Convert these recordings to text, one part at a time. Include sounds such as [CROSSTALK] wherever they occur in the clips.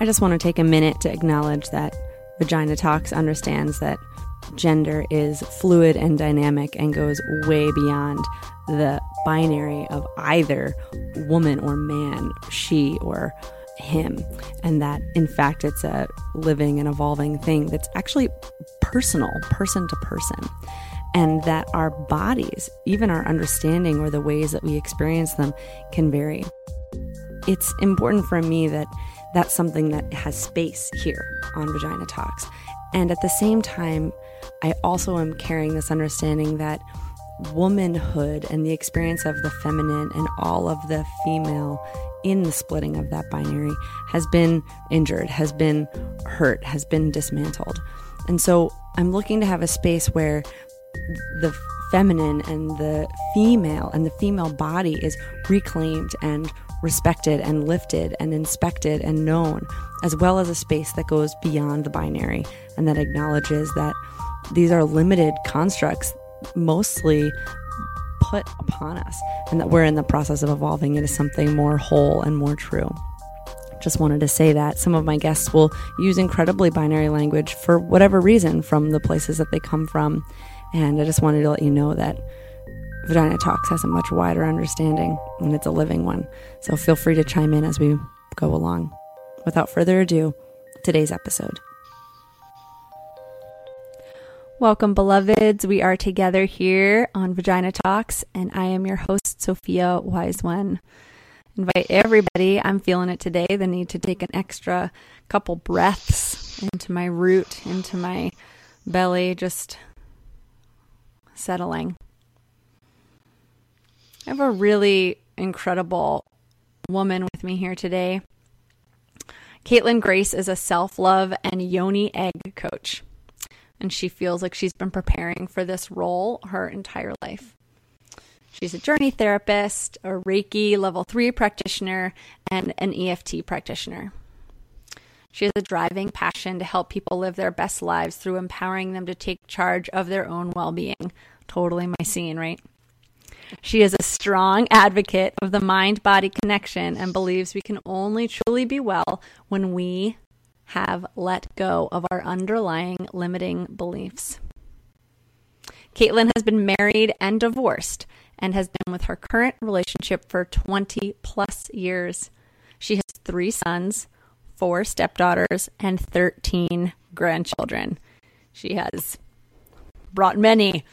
I just want to take a minute to acknowledge that Vagina Talks understands that gender is fluid and dynamic and goes way beyond the binary of either woman or man, she or him, and that in fact it's a living and evolving thing that's actually personal, person to person, and that our bodies, even our understanding or the ways that we experience them, can vary. It's important for me that that's something that has space here on Vagina Talks. And at the same time, I also am carrying this understanding that womanhood and the experience of the feminine and all of the female in the splitting of that binary has been injured, has been hurt, has been dismantled. And so I'm looking to have a space where the feminine and the female and the female body is reclaimed and respected and lifted and inspected and known, as well as a space that goes beyond the binary and that acknowledges that these are limited constructs mostly put upon us and that we're in the process of evolving into something more whole and more true. Just wanted to say that some of my guests will use incredibly binary language for whatever reason from the places that they come from. And I just wanted to let you know that Vagina Talks has a much wider understanding and it's a living one. So feel free to chime in as we go along. Without further ado, today's episode. Welcome, beloveds. We are together here on Vagina Talks, and I am your host, Sophia Wise One. Invite everybody, I'm feeling it today, the need to take an extra couple breaths into my root, into my belly, just settling. I have a really incredible woman with me here today. Caitlin Grace is a self love and yoni egg coach and she feels like she's been preparing for this role her entire life. She's a journey therapist, a Reiki level three practitioner, and an EFT practitioner. She has a driving passion to help people live their best lives through empowering them to take charge of their own well being. Totally my scene, right? She is a strong advocate of the mind body connection and believes we can only truly be well when we have let go of our underlying limiting beliefs. Caitlin has been married and divorced and has been with her current relationship for 20 plus years. She has three sons, four stepdaughters, and 13 grandchildren. She has brought many,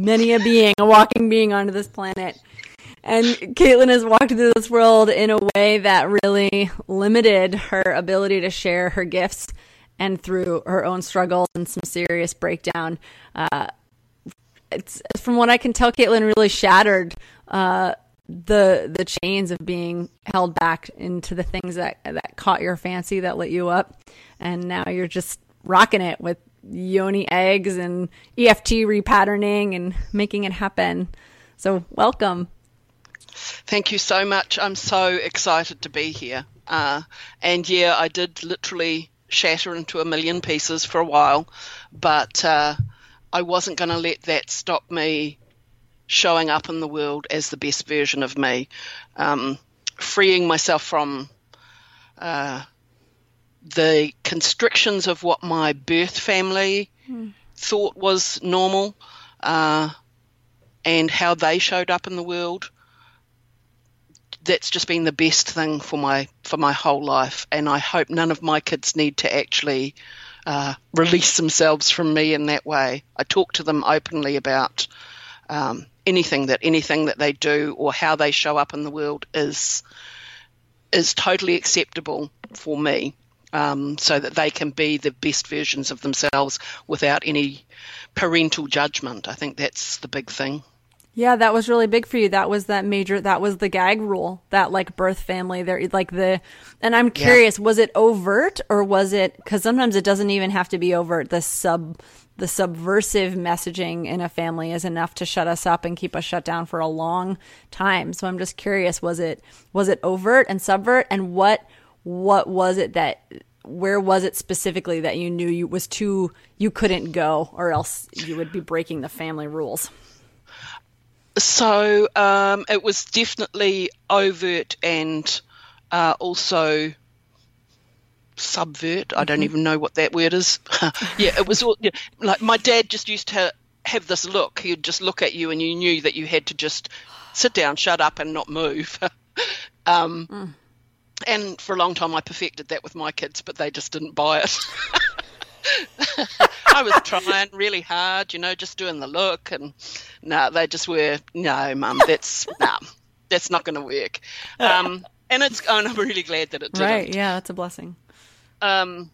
many a being, a walking being onto this planet. And Caitlin has walked through this world in a way that really limited her ability to share her gifts and through her own struggles and some serious breakdown. Uh, it's from what I can tell, Caitlin really shattered uh, the the chains of being held back into the things that that caught your fancy, that lit you up, and now you're just rocking it with yoni eggs and EFT repatterning and making it happen. So welcome. Thank you so much. I'm so excited to be here. Uh, and yeah, I did literally shatter into a million pieces for a while, but uh, I wasn't going to let that stop me showing up in the world as the best version of me, um, freeing myself from uh, the constrictions of what my birth family thought was normal, uh, and how they showed up in the world. That's just been the best thing for my for my whole life, and I hope none of my kids need to actually uh, release themselves from me in that way. I talk to them openly about um, anything that anything that they do or how they show up in the world is is totally acceptable for me, um, so that they can be the best versions of themselves without any parental judgment. I think that's the big thing. Yeah, that was really big for you. That was that major. That was the gag rule. That like birth family. There, like the. And I'm curious, was it overt or was it? Because sometimes it doesn't even have to be overt. The sub, the subversive messaging in a family is enough to shut us up and keep us shut down for a long time. So I'm just curious, was it was it overt and subvert, and what what was it that where was it specifically that you knew you was too you couldn't go or else you would be breaking the family rules? So um, it was definitely overt and uh, also subvert. I don't even know what that word is. [LAUGHS] yeah, it was all, yeah, like my dad just used to have this look. He'd just look at you and you knew that you had to just sit down, shut up, and not move. [LAUGHS] um, And for a long time, I perfected that with my kids, but they just didn't buy it. [LAUGHS] [LAUGHS] I was trying really hard, you know, just doing the look, and no, they just were no, mum, [LAUGHS] that's no, that's not going to work. Um, and it's, and I'm really glad that it didn't. Right. Yeah, that's a blessing. Um,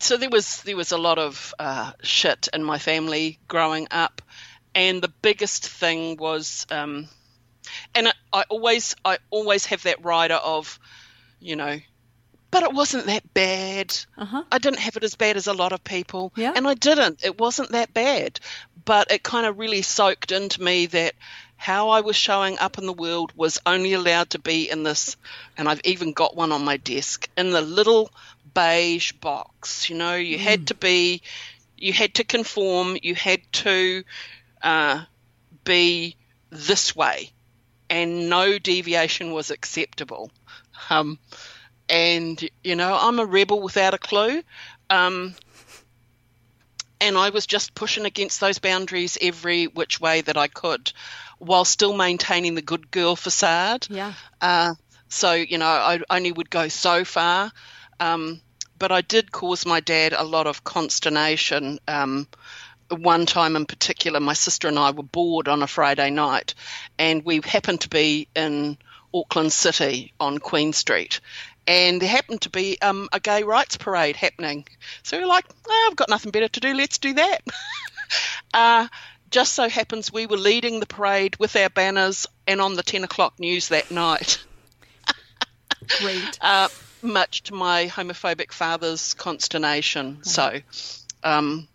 so there was there was a lot of uh, shit in my family growing up, and the biggest thing was, um, and I, I always I always have that rider of, you know, but it wasn't that bad. Uh-huh. I didn't have it as bad as a lot of people, Yeah. and I didn't. It wasn't that bad, but it kind of really soaked into me that how I was showing up in the world was only allowed to be in this, and I've even got one on my desk in the little beige box. You know, you had to be, you had to conform, you had to uh, be this way, and no deviation was acceptable. Um, and you know, I'm a rebel without a clue. Um, and I was just pushing against those boundaries every which way that I could, while still maintaining the good girl facade. Yeah. Uh, so you know, I only would go so far, um, but I did cause my dad a lot of consternation. Um, one time in particular, my sister and I were bored on a Friday night, and we happened to be in Auckland City on Queen Street. And there happened to be um, a gay rights parade happening. So we're like, oh, I've got nothing better to do, let's do that. [LAUGHS] uh, just so happens we were leading the parade with our banners and on the 10 o'clock news that night. [LAUGHS] Great. uh, much to my homophobic father's consternation. So, um,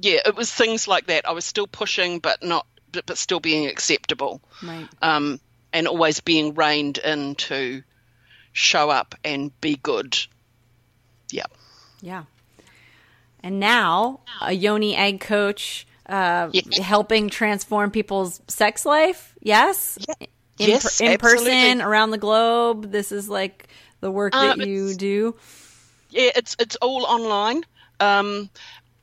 yeah, it was things like that. I was still pushing, but not, but, but still being acceptable, Right. um, and always being reined in to show up and be good. Yeah. Yeah. And now a yoni egg coach uh, Yeah. helping transform people's sex life. Yes. In, Yes, in person around the globe. This is like the work that Uh, you do. Yeah, it's it's all online. Um,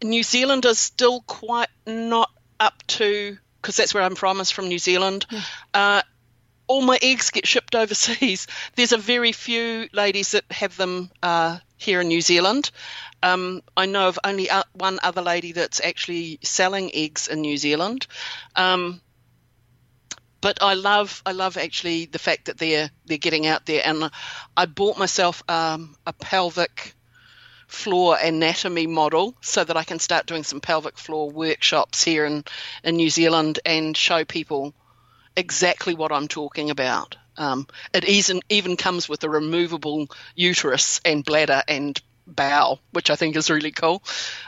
New Zealand is still quite not up to because that's where I'm from. Is from New Zealand. Uh, all my eggs get shipped overseas. [LAUGHS] There's a very few ladies that have them uh, here in New Zealand. Um, I know of only uh, one other lady that's actually selling eggs in New Zealand. Um, but I love I love actually the fact that they're they're getting out there and I bought myself um, a pelvic floor anatomy model so that I can start doing some pelvic floor workshops here in, in New Zealand and show people exactly what I'm talking about. Um, it even, even comes with a removable uterus and bladder and bowel, which I think is really cool.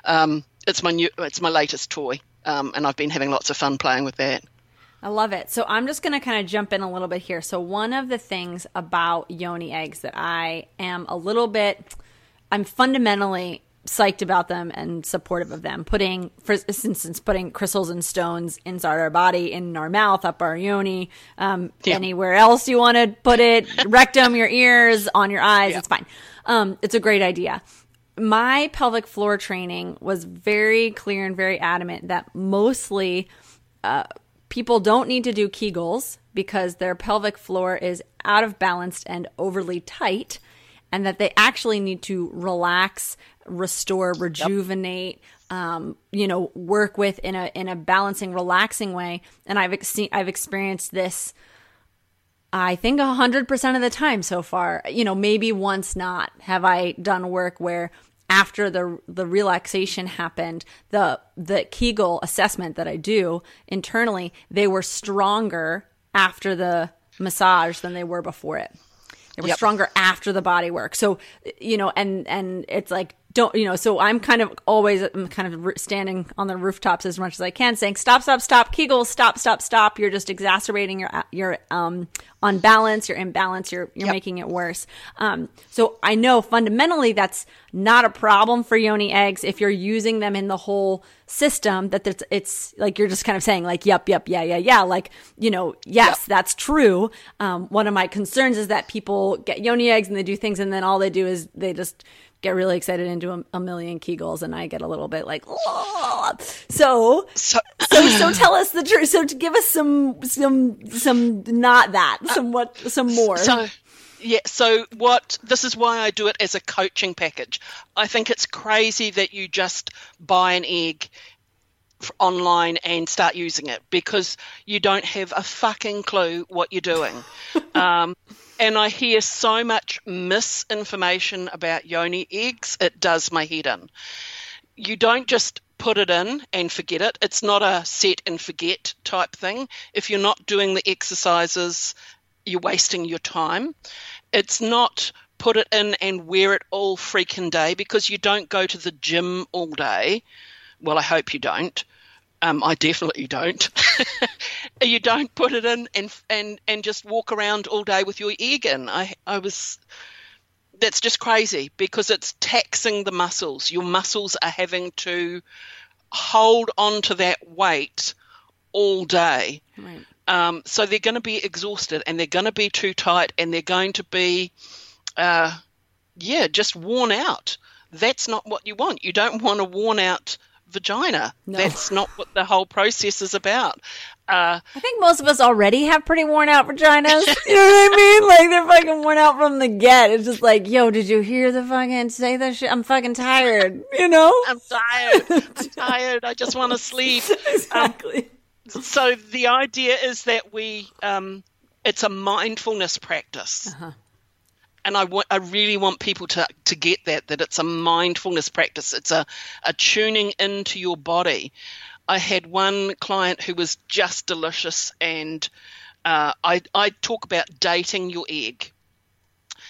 Um, it's my new, it's my latest toy, um, and I've been having lots of fun playing with that. I love it. So I'm just going to kind of jump in a little bit here. So one of the things about yoni eggs that I am a little bit, I'm fundamentally psyched about them and supportive of them. Putting, for instance, putting crystals and stones inside our body, in our mouth, up our yoni, um, Yeah. anywhere else you want to put it, [LAUGHS] rectum, your ears, on your eyes, Yeah. it's fine. Um, it's a great idea. my pelvic floor training was very clear and very adamant that mostly uh, people don't need to do Kegels because their pelvic floor is out of balance and overly tight, and that they actually need to relax, restore, rejuvenate. Um, you know, work with in a in a balancing, relaxing way. And I've ex- I've experienced this I think 100% of the time so far. You know, maybe once not have I done work where after the the relaxation happened, the the Kegel assessment that I do internally, they were stronger after the massage than they were before it. They were Yep. stronger after the body work. So, you know, and and it's like don't you know? So I'm kind of always I'm kind of standing on the rooftops as much as I can, saying stop, stop, stop, Kegel, stop, stop, stop. You're just exacerbating your your um unbalance, your imbalance. You're you're Yep. making it worse. Um, so I know fundamentally that's not a problem for yoni eggs if you're using them in the whole system. That it's, it's like you're just kind of saying like, yep, yep, yeah, yeah, yeah. Like you know, yes, that's true. Um, one of my concerns is that people get yoni eggs and they do things, and then all they do is they just get really excited into a, a million kegels, and I get a little bit like, "Oh." so So, so so tell us the truth. So to give us some some some not that somewhat some more. so yeah so what this is why i do it as a coaching package i think it's crazy that you just buy an egg online and start using it because you don't have a fucking clue what you're doing [LAUGHS] um, and i hear so much misinformation about yoni eggs it does my head in you don't just put it in and forget it. It's not a set and forget type thing. If you're not doing the exercises, you're wasting your time. It's not put it in and wear it all freaking day because you don't go to the gym all day. Well, I hope you don't. Um, I definitely don't. [LAUGHS] you don't put it in and and and just walk around all day with your egg in. I I was that's just crazy because it's taxing the muscles. Your muscles are having to hold on to that weight all day. Right. Um, so they're going to be exhausted and they're going to be too tight and they're going to be, uh, yeah, just worn out. That's not what you want. You don't want a worn out vagina. No. That's not what the whole process is about. Uh, I think most of us already have pretty worn out vaginas. [LAUGHS] you know what I mean? Like they're fucking worn out from the get. It's just like, yo, did you hear the fucking say that shit? I'm fucking tired. You know? [LAUGHS] I'm tired. I'm tired. I just want to sleep. [LAUGHS] exactly. so the idea is that we um, it's a mindfulness practice and I really want people to to get that that it's a mindfulness practice it's a, a tuning into your body I had one client who was just delicious and uh, I I talk about dating your egg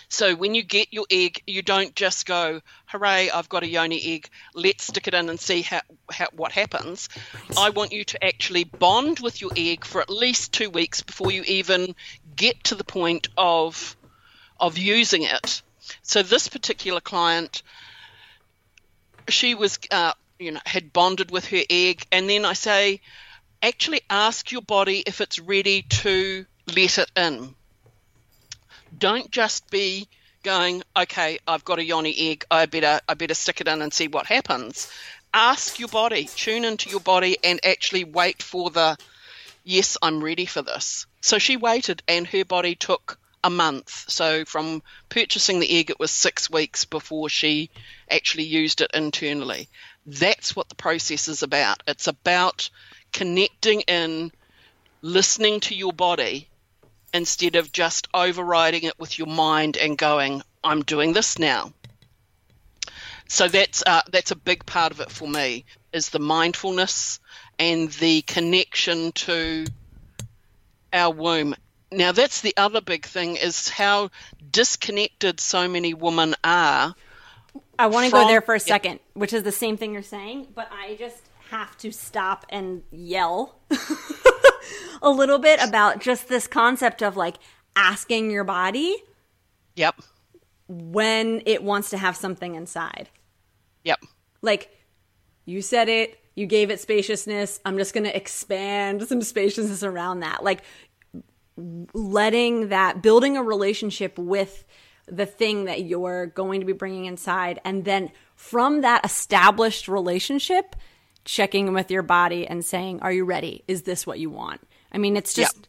so when you get your egg, you don't just go, "Hooray! I've got a yoni egg. Let's stick it in and see how, how what happens." I want you to actually bond with your egg for at least two weeks before you even get to the point of of using it. So this particular client, she was, uh, you know, had bonded with her egg, and then I say, actually ask your body if it's ready to let it in. Don't just be going okay i've got a yoni egg i better i better stick it in and see what happens. Ask your body tune into your body and actually wait for the yes i'm ready for this. So she waited and her body took a month so from purchasing the egg it was six weeks before she actually used it internally that's what the process is about it's about connecting in listening to your body instead of just overriding it with your mind and going, "I'm doing this now." So that's uh, that's a big part of it for me is the mindfulness and the connection to our womb. Now that's the other big thing is how disconnected so many women are. I want to go there for a second, which is the same thing you're saying, but I just have to stop and yell [LAUGHS] a little bit about just this concept of like asking your body Yep, when it wants to have something inside. yep, Like you said it, you gave it spaciousness. I'm just going to expand some spaciousness around that. Like letting that building a relationship with the thing that you're going to be bringing inside. And then from that established relationship, checking in with your body and saying, Are you ready? Is this what you want? I mean, it's just. Yep.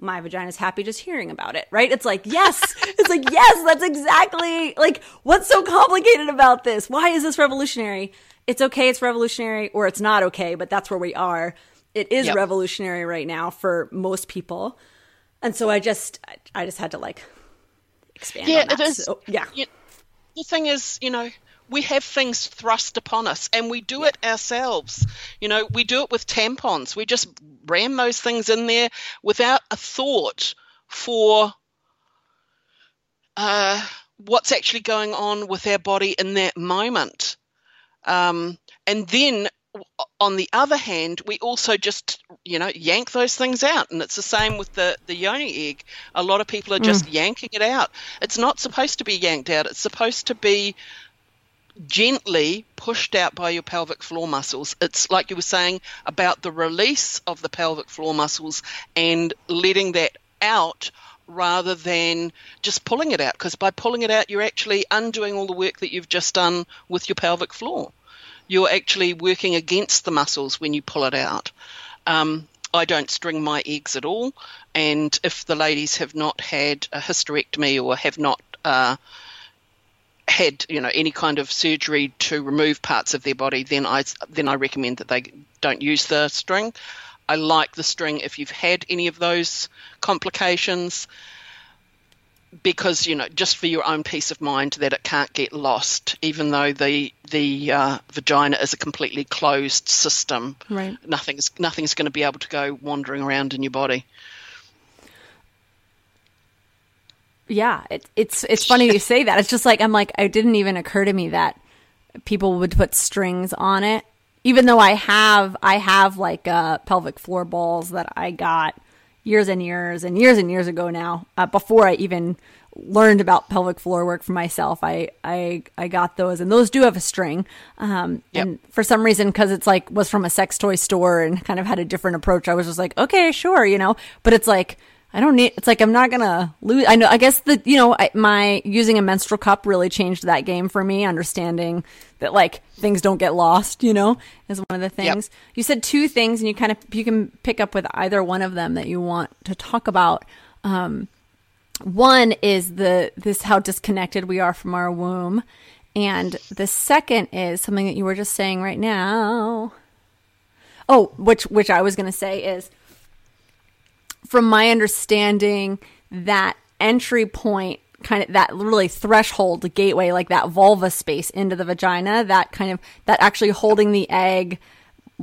My vagina's happy just hearing about it, right? It's like, yes, it's like, yes, that's exactly like what's so complicated about this? Why is this revolutionary? It's okay, it's revolutionary, or it's not okay, but that's where we are. It is Yep. revolutionary right now for most people. And so I just, I just had to like expand Yeah, on that. it is. So, yeah. You- the thing is, you know, we have things thrust upon us and we do it ourselves. You know, we do it with tampons. We just ram those things in there without a thought for uh, what's actually going on with our body in that moment. Um, and then on the other hand, we also just, you know, yank those things out. And it's the same with the, the yoni egg. A lot of people are just mm. yanking it out. It's not supposed to be yanked out, it's supposed to be gently pushed out by your pelvic floor muscles. It's like you were saying about the release of the pelvic floor muscles and letting that out rather than just pulling it out. Because by pulling it out, you're actually undoing all the work that you've just done with your pelvic floor. You're actually working against the muscles when you pull it out. Um, I don't string my eggs at all, and if the ladies have not had a hysterectomy or have not uh, had you know any kind of surgery to remove parts of their body, then I then I recommend that they don't use the string. I like the string if you've had any of those complications because you know just for your own peace of mind that it can't get lost even though the the uh, vagina is a completely closed system Right. nothing's nothing's going to be able to go wandering around in your body Yeah, it, it's it's funny you say that. It's just like I'm like it didn't even occur to me that people would put strings on it. Even though I have I have like uh, pelvic floor balls that I got years and years and years and years ago now. Uh, before I even learned about pelvic floor work for myself, I I I got those and those do have a string. Um, Yep. And for some reason, because it's like was from a sex toy store and kind of had a different approach, I was just like, okay, sure, you know. But it's like I don't need. It's like I'm not gonna lose. I know. I guess the you know I, my using a menstrual cup really changed that game for me. Understanding that like things don't get lost. You know, is one of the things. You said two things, and you kind of you can pick up with either one of them that you want to talk about. Um, one is the this how disconnected we are from our womb, and the second is something that you were just saying right now. Oh, which which I was to say is from my understanding, that entry point, kind of that really threshold, the gateway, like that vulva space into the vagina, that kind of, that actually holding the egg,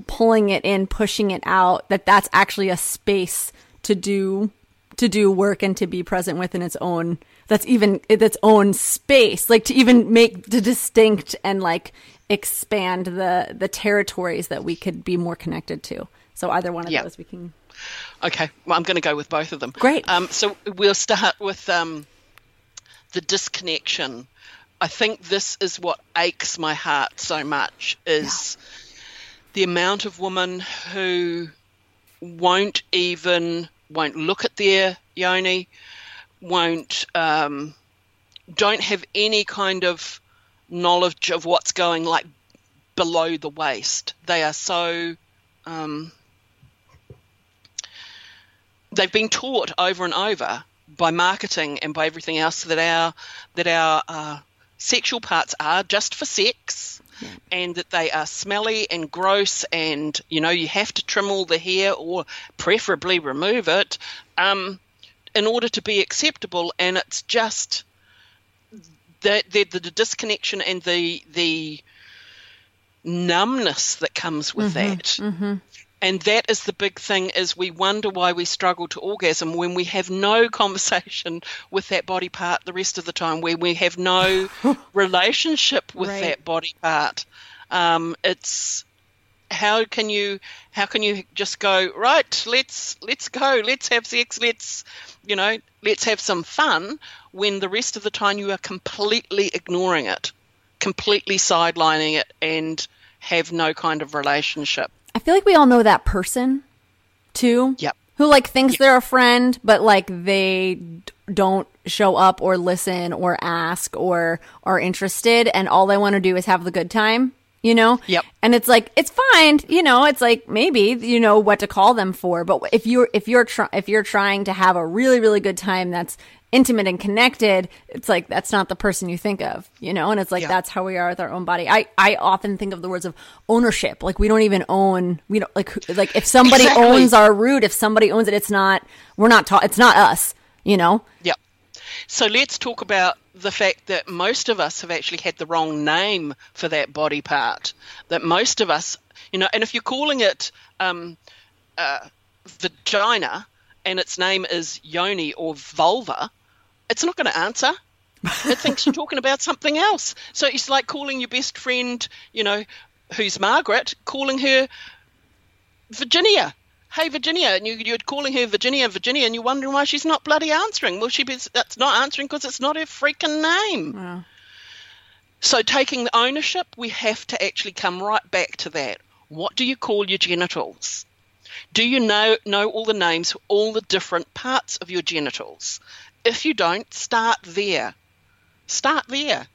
pulling it in, pushing it out, that that's actually a space to do, to do work and to be present within its own, that's even its own space, like to even make the distinct and like expand the, the territories that we could be more connected to. So either one of Yeah. those we can Okay, well, I'm going to go with both of them. Great. Um, so we'll start with um, the disconnection. I think this is what aches my heart so much is the amount of women who won't even won't look at their yoni, won't um, don't have any kind of knowledge of what's going like below the waist. They are so um, they've been taught over and over by marketing and by everything else that our that our uh, sexual parts are just for sex and that they are smelly and gross and you know you have to trim all the hair or preferably remove it um, in order to be acceptable. And it's just the, the, the disconnection and the the numbness that comes with that and that is the big thing is we wonder why we struggle to orgasm when we have no [LAUGHS] conversation with that body part the rest of the time where we have no [LAUGHS] relationship with Right. that body part um, it's how can you how can you just go right let's let's go let's have sex let's you know let's have some fun when the rest of the time you are completely ignoring it completely sidelining it and have no kind of relationship I feel like we all know that person too. Yep. Who like thinks they're a friend, but like they d- don't show up or listen or ask or are interested and all they want to do is have the good time you know Yep. and it's like it's fine you know it's like maybe you know what to call them for but if you're if you're try- if you're trying to have a really really good time that's intimate and connected it's like that's not the person you think of you know and it's like Yeah. that's how we are with our own body i i often think of the words of ownership like we don't even own we don't like like if somebody Exactly. owns our root if somebody owns it it's not we're not ta- it's not us you know Yep. So let's talk about the fact that most of us have actually had the wrong name for that body part. That most of us, you know, and if you're calling it um, uh, vagina and its name is yoni or vulva, it's not going to answer. It thinks you're talking about something else. So it's like calling your best friend, you know, who's Margaret, calling her Virginia. Hey, Virginia, and you, you're calling her Virginia, Virginia, and you're wondering why she's not bloody answering. Well, she be, that's not answering because it's not her freaking name. So, taking the ownership, we have to actually come right back to that. What do you call your genitals? Do you know know all the names for all the different parts of your genitals? If you don't, start there. Start there.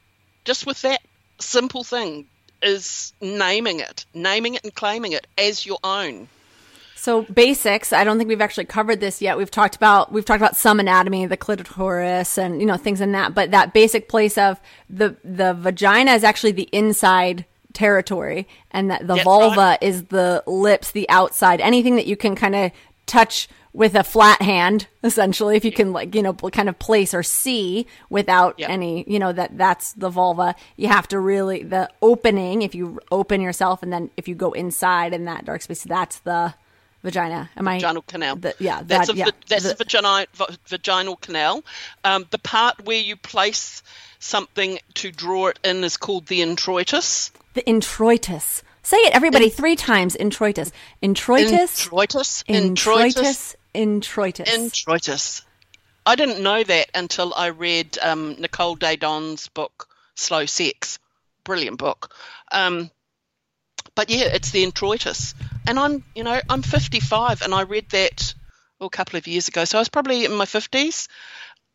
Just with that simple thing is naming it, naming it and claiming it as your own. So basics. I don't think we've actually covered this yet. We've talked about we've talked about some anatomy, the clitoris, and you know things in that. But that basic place of the the vagina is actually the inside territory, and that the That's vulva right. is the lips, the outside. Anything that you can kind of touch with a flat hand, essentially, if you can like you know kind of place or see without Yep. any you know that that's the vulva. You have to really the opening. If you open yourself, and then if you go inside in that dark space, that's the vagina. Am I vaginal canal. The, yeah, that's that- a yeah. that's The- a vaginal vaginal canal. Um, the part where you place something to draw it in is called the introitus. the introitus. Say it, everybody, three times. Introitus. Introitus. Introitus. Introitus. Introitus. Introitus. I didn't know that until I read um, Nicole Daedone's book Slow Sex. Brilliant book. Um, but yeah, it's the introitus. And I'm, you know, I'm 55 and I read that well, a couple of years ago. So I was probably in my 50s.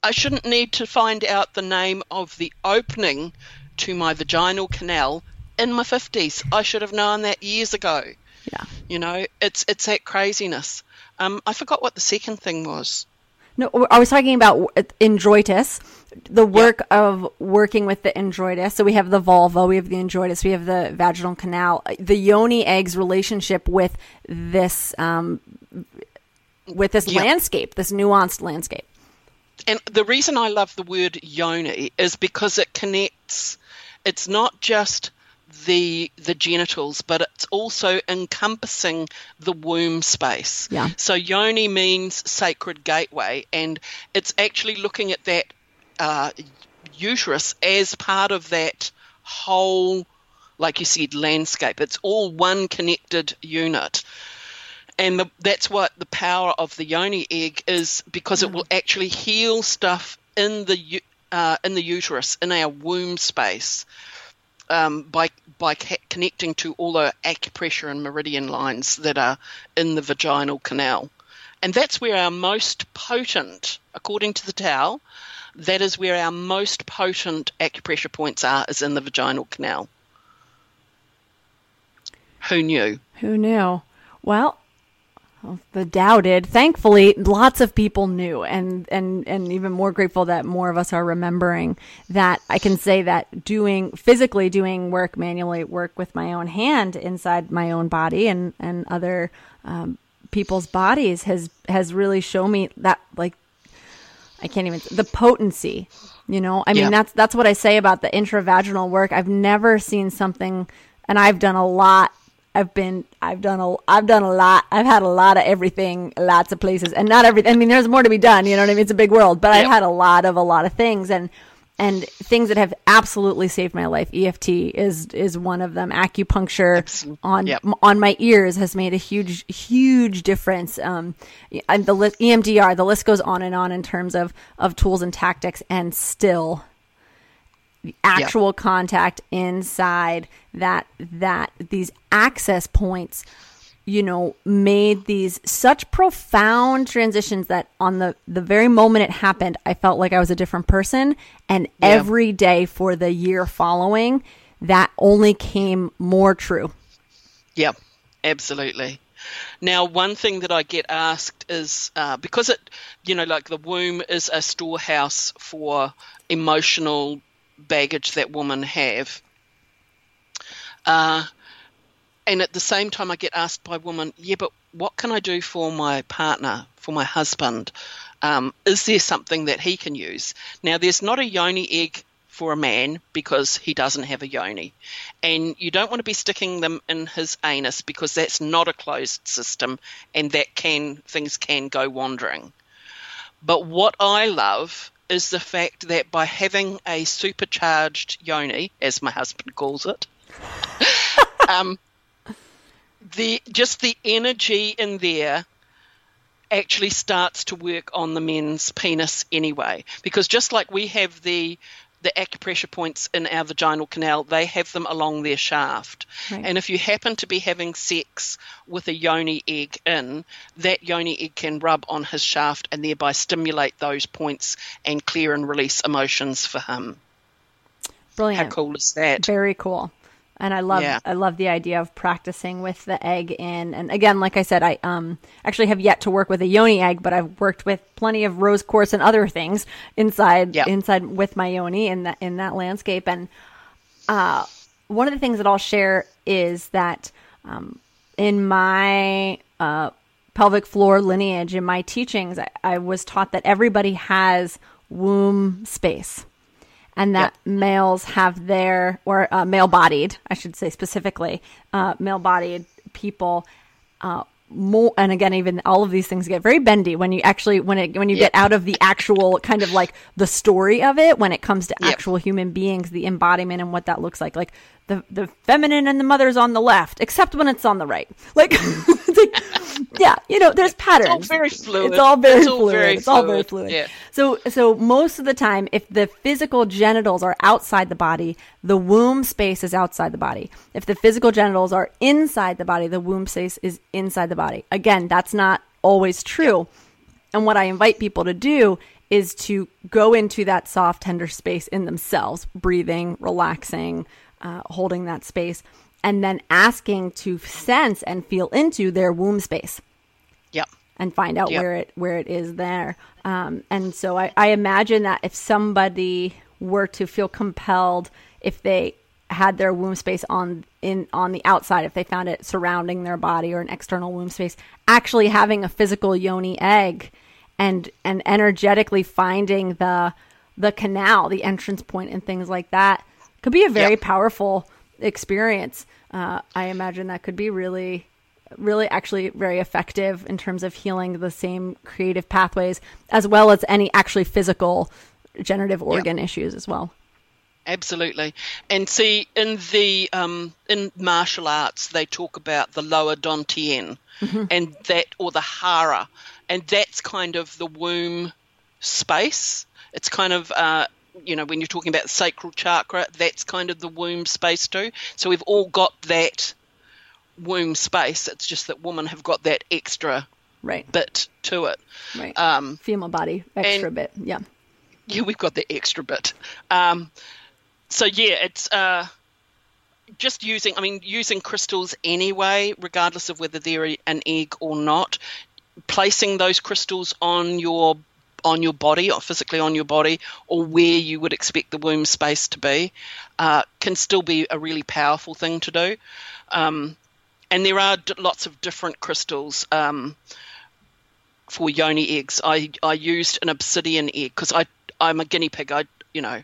I shouldn't need to find out the name of the opening to my vaginal canal in my 50s. I should have known that years ago. yeah. You know, it's it's that craziness. Um, I forgot what the second thing was. No, I was talking about introitus, the work of working with the introitus. So we have the vulva, we have the introitus, we have the vaginal canal, the yoni egg's relationship with this, um, with this Yeah. landscape, this nuanced landscape. And the reason I love the word yoni is because it connects. It's not just the the genitals, but it's also encompassing the womb space. Yeah. So yoni means sacred gateway, and it's actually looking at that uh, uterus as part of that whole, like you said, landscape. It's all one connected unit and the, that's what the power of the yoni egg is because it will actually heal stuff in the uh, in the uterus in our womb space um, by by ca- connecting to all the acupressure and meridian lines that are in the vaginal canal, and that's where our most potent, according to the Tao, that is where our most potent acupressure points are is in the vaginal canal. Who knew? Who knew? Well, the doubted. Thankfully, lots of people knew, and and and even more grateful that more of us are remembering that. I can say that doing physically doing work manually, work with my own hand inside my own body and and other um, people's bodies has has really shown me that like I can't even the potency. You know, I mean Yeah. that's that's what I say about the intravaginal work. I've never seen something, and I've done a lot. I've been, I've done a, I've done a lot. I've had a lot of everything, lots of places, and not everything. I mean, there's more to be done. You know what I mean? It's a big world, but I've had a lot of a lot of things, and and things that have absolutely saved my life. EFT is is one of them. Acupuncture Absolutely. on Yep. on my ears has made a huge huge difference um and the list, EMDR the list goes on and on in terms of of tools and tactics and still actual contact inside that that these access points you know, made these such profound transitions that on the the very moment it happened, I felt like I was a different person. And Yeah. every day for the year following, that only came more true. Yeah, absolutely. Now, one thing that I get asked is uh, because it, you know, like the womb is a storehouse for emotional baggage that women have. Uh, and at the same time, I get asked by women, yeah, but what can I do for my partner, for my husband? Um, is there something that he can use? Now, there's not a yoni egg for a man because he doesn't have a yoni. And you don't want to be sticking them in his anus because that's not a closed system and that can things can go wandering. But what I love is the fact that by having a supercharged yoni, as my husband calls it, [LAUGHS] um, the just the energy in there actually starts to work on the men's penis anyway. Because just like we have the the acupressure points in our vaginal canal, they have them along their shaft. Right. And if you happen to be having sex with a yoni egg in, that yoni egg can rub on his shaft and thereby stimulate those points and clear and release emotions for him. Brilliant. How cool is that? Very cool. And I love Yeah. I love the idea of practicing with the egg in. And again, like I said, I um actually have yet to work with a yoni egg, but I've worked with plenty of rose quartz and other things inside Yeah. inside with my yoni in that in that landscape. And uh, one of the things that I'll share is that um, in my uh, pelvic floor lineage, in my teachings, I, I was taught that everybody has womb space and that males have their or uh, male bodied i should say specifically uh, male bodied people uh, more and again even all of these things get very bendy when you actually when it when you get out of the actual kind of like the story of it when it comes to Yep. actual human beings the embodiment and what that looks like. Like the the feminine and the mother's on the left except when it's on the right. Like [LAUGHS] yeah you know there's patterns It's all very fluid. it's all very It's all fluid very it's all very fluid, fluid yeah. so so most of the time if the physical genitals are outside the body, the womb space is outside the body. If the physical genitals are inside the body, the womb space is inside the body. Again, that's not always true. And what I invite people to do is to go into that soft, tender space in themselves, breathing, relaxing, uh, holding that space, and then asking to sense and feel into their womb space Yep. and find out Yep. where it where it is there. Um, and so I, I imagine that if somebody were to feel compelled, if they had their womb space on in on the outside, if they found it surrounding their body or an external womb space, actually having a physical yoni egg and and energetically finding the the canal, the entrance point, and things like that could be a very Yep. powerful experience. Uh, I imagine that could be really really actually very effective in terms of healing the same creative pathways as well as any actually physical generative organ issues as well. Absolutely. And see, in the um, in martial arts, they talk about the lower dantian, and that or the hara, and that's kind of the womb space. It's kind of uh, you know when you're talking about the sacral chakra, that's kind of the womb space too. So we've all got that womb space. It's just that women have got that extra Right. bit to it. Right. Um, Female body extra and- bit. Yeah. yeah, we've got the extra bit. Um, so yeah, it's uh, just using. I mean, using crystals anyway, regardless of whether they're an egg or not. Placing those crystals on your on your body, or physically on your body, or where you would expect the womb space to be, uh, can still be a really powerful thing to do. Um, and there are d- lots of different crystals. Um, for yoni eggs. I, I used an obsidian egg because I'm a guinea pig. I you know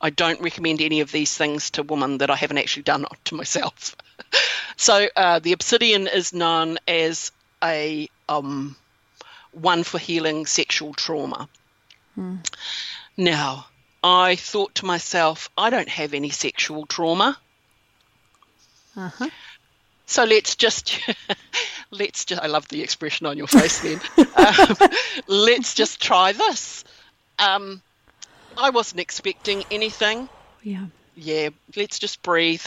I don't recommend any of these things to women that I haven't actually done [LAUGHS] to myself. [LAUGHS] so uh, the obsidian is known as a um, one for healing sexual trauma. Now I thought to myself, I don't have any sexual trauma. Uh-huh. So let's just [LAUGHS] let's just I love the expression on your face then. um, [LAUGHS] let's just try this. Um, I wasn't expecting anything. Yeah. Yeah, let's just breathe.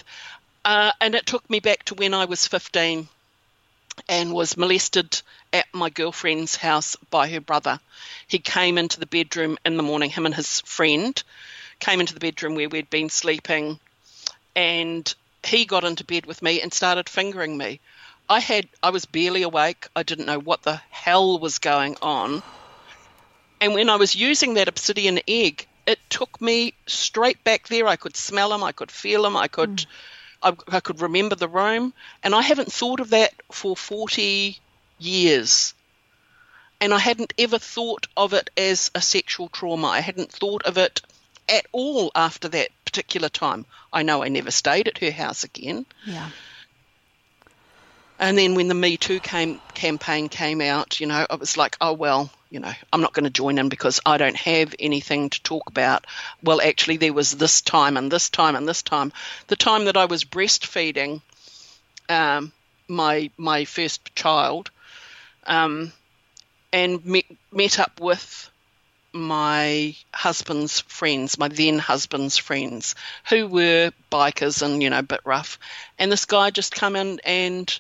Uh, and it took me back to when I was 15. And was molested at my girlfriend's house by her brother. He came into the bedroom in the morning, him and his friend came into the bedroom where we'd been sleeping, and he got into bed with me and started fingering me. I had I was barely awake. I didn't know what the hell was going on. And when I was using that obsidian egg, it took me straight back there. I could smell him, I could feel him, I could mm. I, I could remember the room, and I haven't thought of that for 40 years. And I hadn't ever thought of it as a sexual trauma. I hadn't thought of it at all after that particular time. I know I never stayed at her house again. Yeah. And then when the Me Too came, campaign came out, you know, I was like, oh, well, you know, I'm not going to join in because I don't have anything to talk about. Well, actually, there was this time and this time and this time. The time that I was breastfeeding um, my my first child, um, and met, met up with my husband's friends, my then husband's friends, who were bikers and you know a bit rough, and this guy just come in and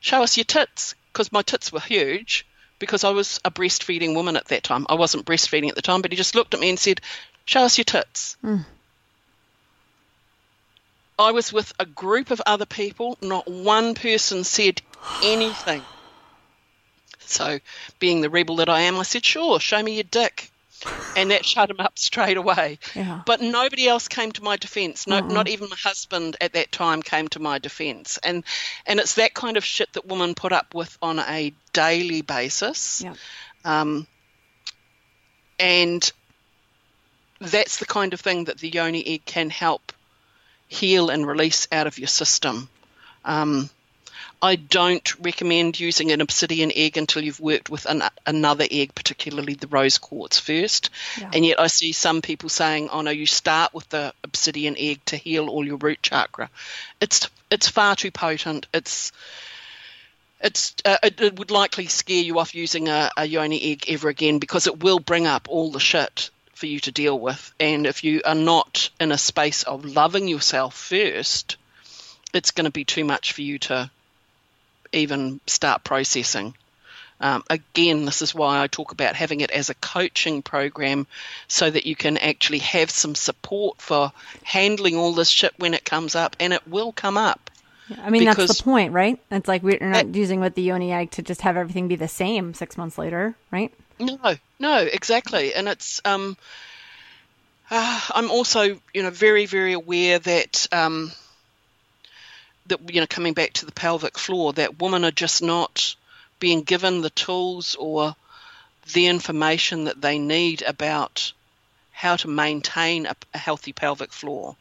show us your tits because my tits were huge because I was a breastfeeding woman at that time. I wasn't breastfeeding at the time, but he just looked at me and said, Show us your tits. Mm. I was with a group of other people. Not one person said anything. So, being the rebel that I am, I said, Sure, show me your dick and that shut him up [LAUGHS] straight away. Yeah. But nobody else came to my defense. No, not even my husband at that time came to my defense. And and it's that kind of shit that women put up with on a daily basis. Yeah. Um, and that's the kind of thing that the yoni egg can help heal and release out of your system. Um, I don't recommend using an obsidian egg until you've worked with an, another egg, particularly the rose quartz first. Yeah. And yet I see some people saying, "Oh no, you start with the obsidian egg to heal all your root chakra." It's it's far too potent. It's it's uh, it, it, would likely scare you off using a, a yoni egg ever again because it will bring up all the shit for you to deal with. And if you are not in a space of loving yourself first, it's going to be too much for you to even start processing. Um, again, this is why I talk about having it as a coaching program so that you can actually have some support for handling all this shit when it comes up, and it will come up. Yeah, I mean, that's the point, right? It's like we're not using with the yoni egg to just have everything be the same six months later, right? No, no, exactly. And it's, um, uh, [SIGHS] I'm also, you know, very, very aware that. Um, that you know coming back to the pelvic floor that women are just not being given the tools or the information that they need about how to maintain a, a healthy pelvic floor.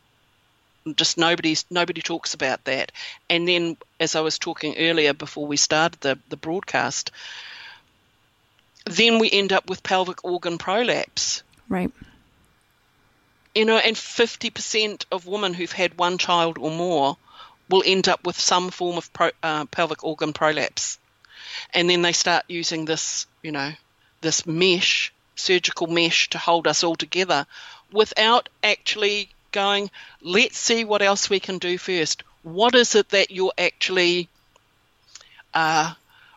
Just nobody's nobody talks about that. And then as i was talking earlier before we started the, the broadcast then we end up with pelvic organ prolapse. Right. You know and 50% of women who've had one child or more will end up with some form of pro, uh, pelvic organ prolapse. And then they start using this, you know, this mesh, surgical mesh to hold us all together without actually going, let's see what else we can do first. What is it that you're actually uh,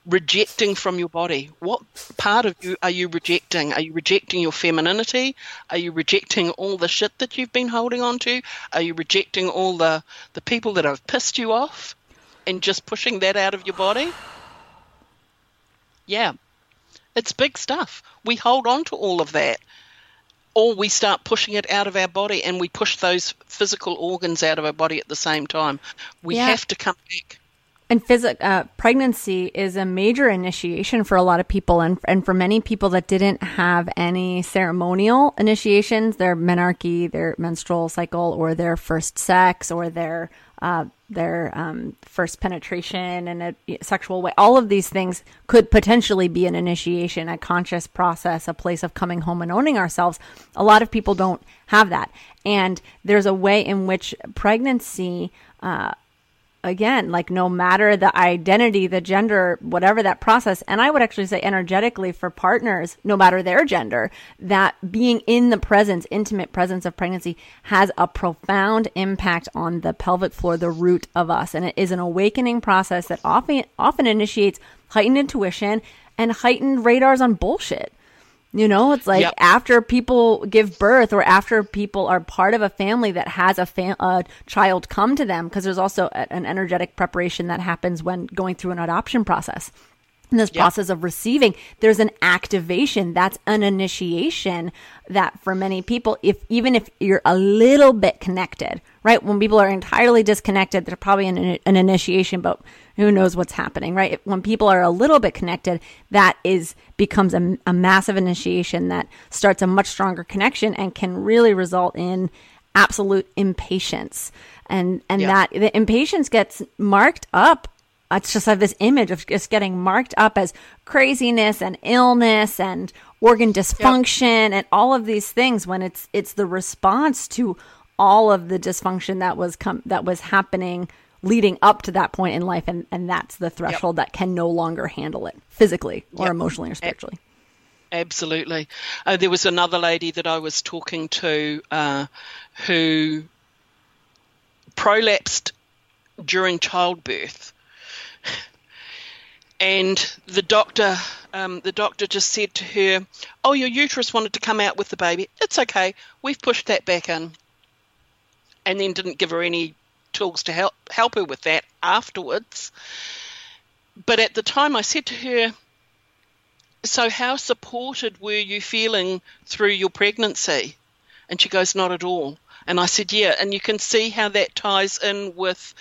rejecting from your body? What part of you are you rejecting? Are you rejecting your femininity? Are you rejecting all the shit that you've been holding on to? Are you rejecting all the, the people that have pissed you off and just pushing that out of your body? Yeah. It's big stuff. We hold on to all of that. Or we start pushing it out of our body and we push those physical organs out of our body at the same time. We yeah. have to come back and phys- uh, pregnancy is a major initiation for a lot of people, and and for many people that didn't have any ceremonial initiations, their menarche, their menstrual cycle, or their first sex, or their uh, their um, first penetration in a sexual way. All of these things could potentially be an initiation, a conscious process, a place of coming home and owning ourselves. A lot of people don't have that, and there's a way in which pregnancy. Uh, again, like no matter the identity, the gender, whatever that process, and I would actually say energetically for partners, no matter their gender, that being in the presence, intimate presence of pregnancy has a profound impact on the pelvic floor, the root of us. And it is an awakening process that often, often initiates heightened intuition and heightened radars on bullshit. You know, it's like Yep. after people give birth or after people are part of a family that has a, fam- a child come to them, because there's also a- an energetic preparation that happens when going through an adoption process. In this process of receiving, there's an activation. That's an initiation that for many people, if even if you're a little bit connected, right? When people are entirely disconnected, they're probably an, an initiation, but who knows what's happening, right? When people are a little bit connected, that is becomes a, a massive initiation that starts a much stronger connection and can really result in absolute impatience. And and Yeah. that the impatience gets marked up. It's just like this image of just getting marked up as craziness and illness and organ dysfunction and all of these things when it's it's the response to all of the dysfunction that was com- that was happening leading up to that point in life and and that's the threshold that can no longer handle it physically or Yep. emotionally or spiritually. Absolutely. Uh, there was another lady that I was talking to uh, who prolapsed during childbirth, and the doctor, um, the doctor just said to her, "Oh, your uterus wanted to come out with the baby. It's okay. We've pushed that back in." And then didn't give her any tools to help help her with that afterwards. But at the time, I said to her, so how supported were you feeling through your pregnancy and she goes not at all and i said yeah and you can see how that ties in with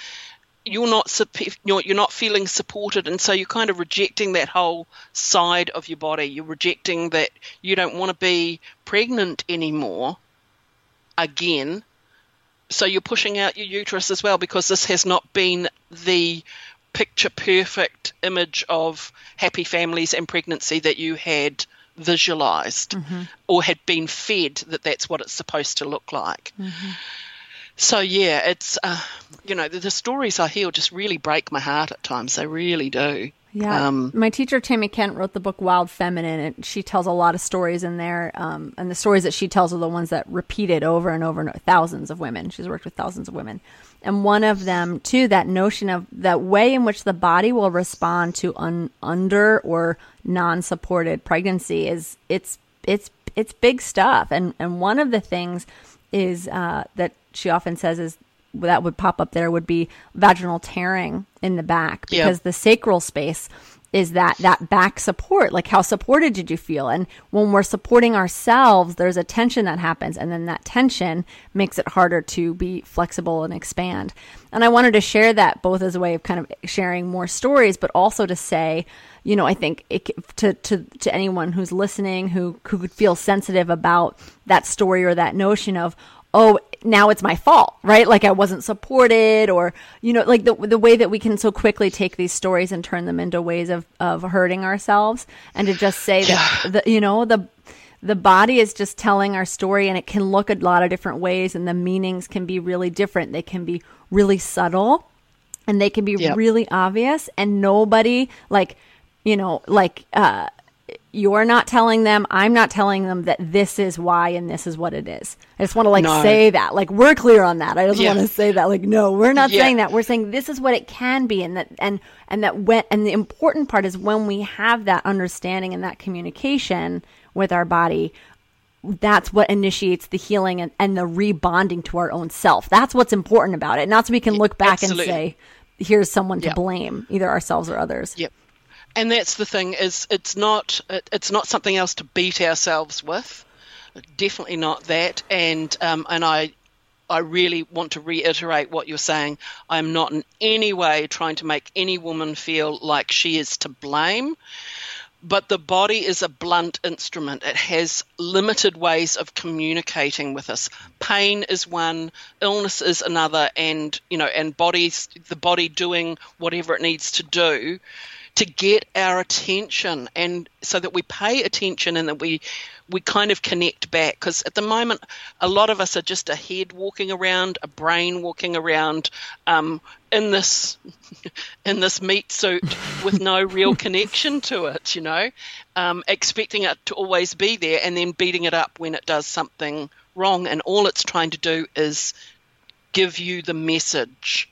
you're not you're, not feeling supported and so you're kind of rejecting that whole side of your body. You're rejecting that you don't want to be pregnant anymore again. So you're pushing out your uterus as well because this has not been the picture perfect image of happy families and pregnancy that you had visualized mm-hmm. or had been fed that that's what it's supposed to look like. Mm-hmm. So yeah, it's uh, you know the, the stories I hear just really break my heart at times. They really do. Yeah. Um, My teacher, Tami Kent, wrote the book Wild Feminine, and she tells a lot of stories in there. Um, and the stories that she tells are the ones that repeated over and over and over, thousands of women. She's worked with thousands of women. And one of them, too, that notion of that way in which the body will respond to un, under or non supported pregnancy is it's, it's, it's big stuff. And, and one of the things is uh, that she often says is that would pop up there would be vaginal tearing in the back because the sacral space is that that back support. Like how supported did you feel? And when we're supporting ourselves there's a tension that happens and then that tension makes it harder to be flexible and expand. And i wanted to share that both as a way of kind of sharing more stories but also to say you know i think it, to, to to anyone who's listening who who could feel sensitive about that story or that notion of oh now it's my fault right? Like i wasn't supported or you know like the the way that we can so quickly take these stories and turn them into ways of of hurting ourselves and to just say that the you know the the body is just telling our story and it can look a lot of different ways and the meanings can be really different. They can be really subtle and they can be Yep. really obvious and nobody like you know like uh you're not telling them i'm not telling them that this is why and this is what it is i just want to like No. say that like we're clear on that i just Yeah. want to say that like no we're not Yeah. saying that we're saying this is what it can be and that and and that when and the important part is when we have that understanding and that communication with our body that's what initiates the healing and, and the rebonding to our own self. That's what's important about it. Not so we can look back absolutely. and say, here's someone to blame, either ourselves or others. Yep. And that's the thing is it's not it's not something else to beat ourselves with. Definitely not that. And um, and I I really want to reiterate what you're saying. I'm not in any way trying to make any woman feel like she is to blame. But the body is a blunt instrument. It has limited ways of communicating with us. Pain is one, illness is another, and you know, and bodies the body doing whatever it needs to do to get our attention and so that we pay attention and that we we kind of connect back. Because at the moment a lot of us are just a head walking around a brain walking around um, in this [LAUGHS] in this meat suit with no real [LAUGHS] connection to it you know? Um, expecting it to always be there and then beating it up when it does something wrong. And all it's trying to do is give you the message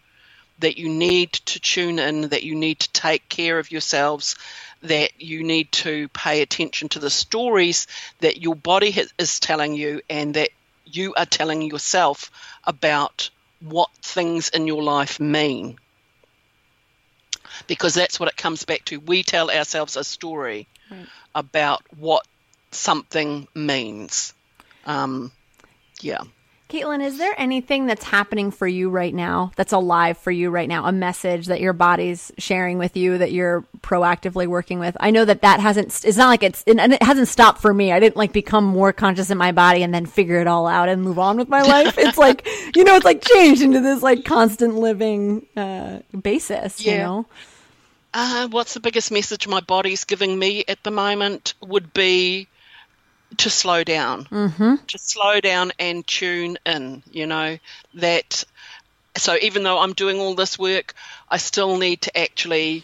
that you need to tune in, that you need to take care of yourselves, that you need to pay attention to the stories that your body is telling you and that you are telling yourself about what things in your life mean. Because that's what it comes back to. We tell ourselves a story right. about what something means. Um, yeah. Caitlin, is there anything that's happening for you right now that's alive for you right now? A message that your body's sharing with you that you're proactively working with? I know that that hasn't, it's not like it's, and it hasn't stopped for me. I didn't like become more conscious in my body and then figure it all out and move on with my [LAUGHS] life. It's like, you know, it's like changed into this like constant living uh, basis, yeah. you know? Uh, what's the biggest message my body's giving me at the moment would be to slow down, mm-hmm. to slow down and tune in. You know that. So even though I'm doing all this work, I still need to actually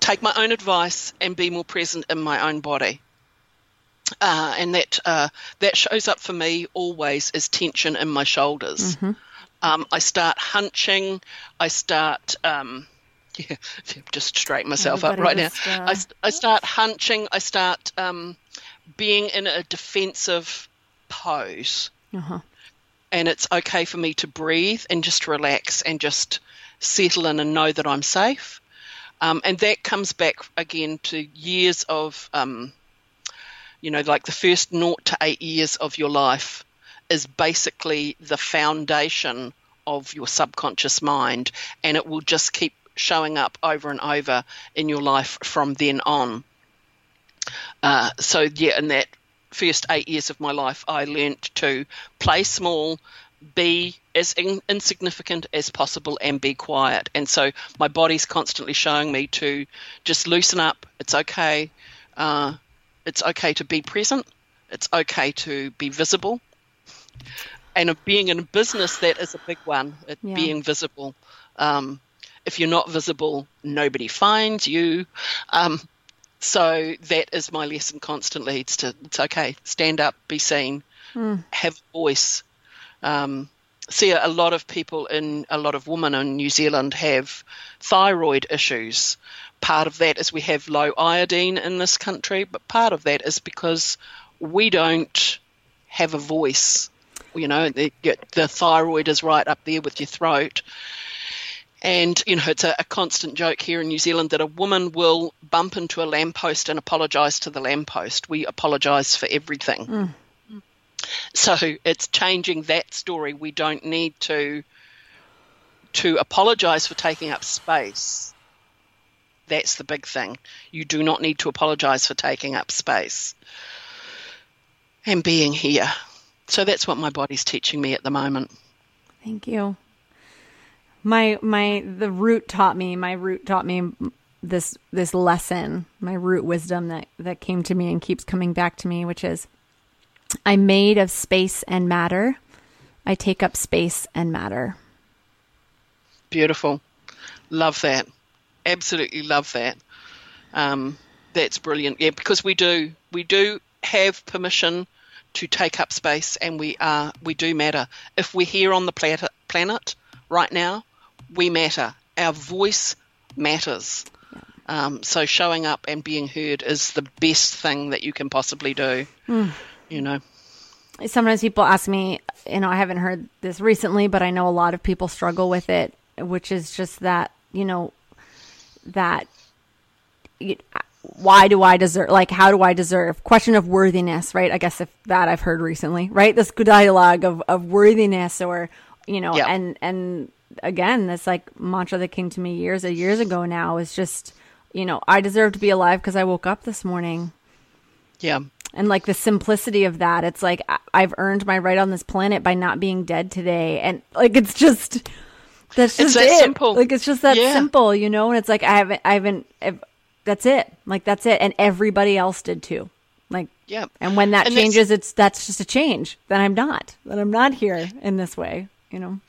take my own advice and be more present in my own body. Uh, and that uh, that shows up for me always as tension in my shoulders. Mm-hmm. Um, I start hunching. I start. Um, [LAUGHS] yeah, just straighten myself Everybody up right now. Uh... I, I start hunching. I start um, being in a defensive pose. Uh-huh. And it's okay for me to breathe and just relax and just settle in and know that I'm safe. Um, and that comes back again to years of, um, you know, like the first naught to eight years of your life is basically the foundation of your subconscious mind, and it will just keep showing up over and over in your life from then on. Uh, so yeah, in that first eight years of my life, I learnt to play small, be as in, insignificant as possible, and be quiet. And so my body's constantly showing me to just loosen up. It's okay. Uh, it's okay to be present. It's okay to be visible. And being in a business, that is a big one. It, yeah. Being visible. Um, if you're not visible, nobody finds you. Um, so that is my lesson constantly. It's to it's okay, stand up, be seen, mm. have voice. Um, see, a lot of people in a lot of women in New Zealand have thyroid issues. Part of that is we have low iodine in this country, but part of that is because we don't have a voice. You know, the, the thyroid is right up there with your throat, and, you know, it's a, a, constant joke here in New Zealand that a woman will bump into a lamppost and apologise to the lamppost. We apologise for everything. Mm. So it's changing that story. We don't need to to apologise for taking up space. That's the big thing. You do not need to apologise for taking up space and being here. So that's what my body's teaching me at the moment. Thank you my my the root taught me my root taught me this this lesson my root wisdom that that came to me and keeps coming back to me which is i'm made of space and matter. I take up space and matter. Beautiful. Love that. Absolutely love that. Um, that's brilliant. Yeah because we do we do have permission to take up space and we are we do matter. If we're here on the planet planet right now we matter. Our voice matters. Um, so showing up and being heard is the best thing that you can possibly do. Mm. You know. Sometimes people ask me, you know, I haven't heard this recently, but I know a lot of people struggle with it, which is just that, you know, that why do I deserve, like, how do I deserve? Question of worthiness, right? I guess if that I've heard recently, right? This good dialogue of, of worthiness or, you know, and, and again, this like mantra that came to me years and years ago now is just, you know, I deserve to be alive because I woke up this morning. Yeah. And like the simplicity of that, it's like I've earned my right on this planet by not being dead today. And like it's just, That's just that it. simple. Like it's just that Yeah. simple, you know. And it's like I haven't, I haven't. I've, that's it. Like that's it. And everybody else did too. Like Yeah. And when that And changes, it's that's just a change. Then I'm not. Then I'm not here in this way. You know.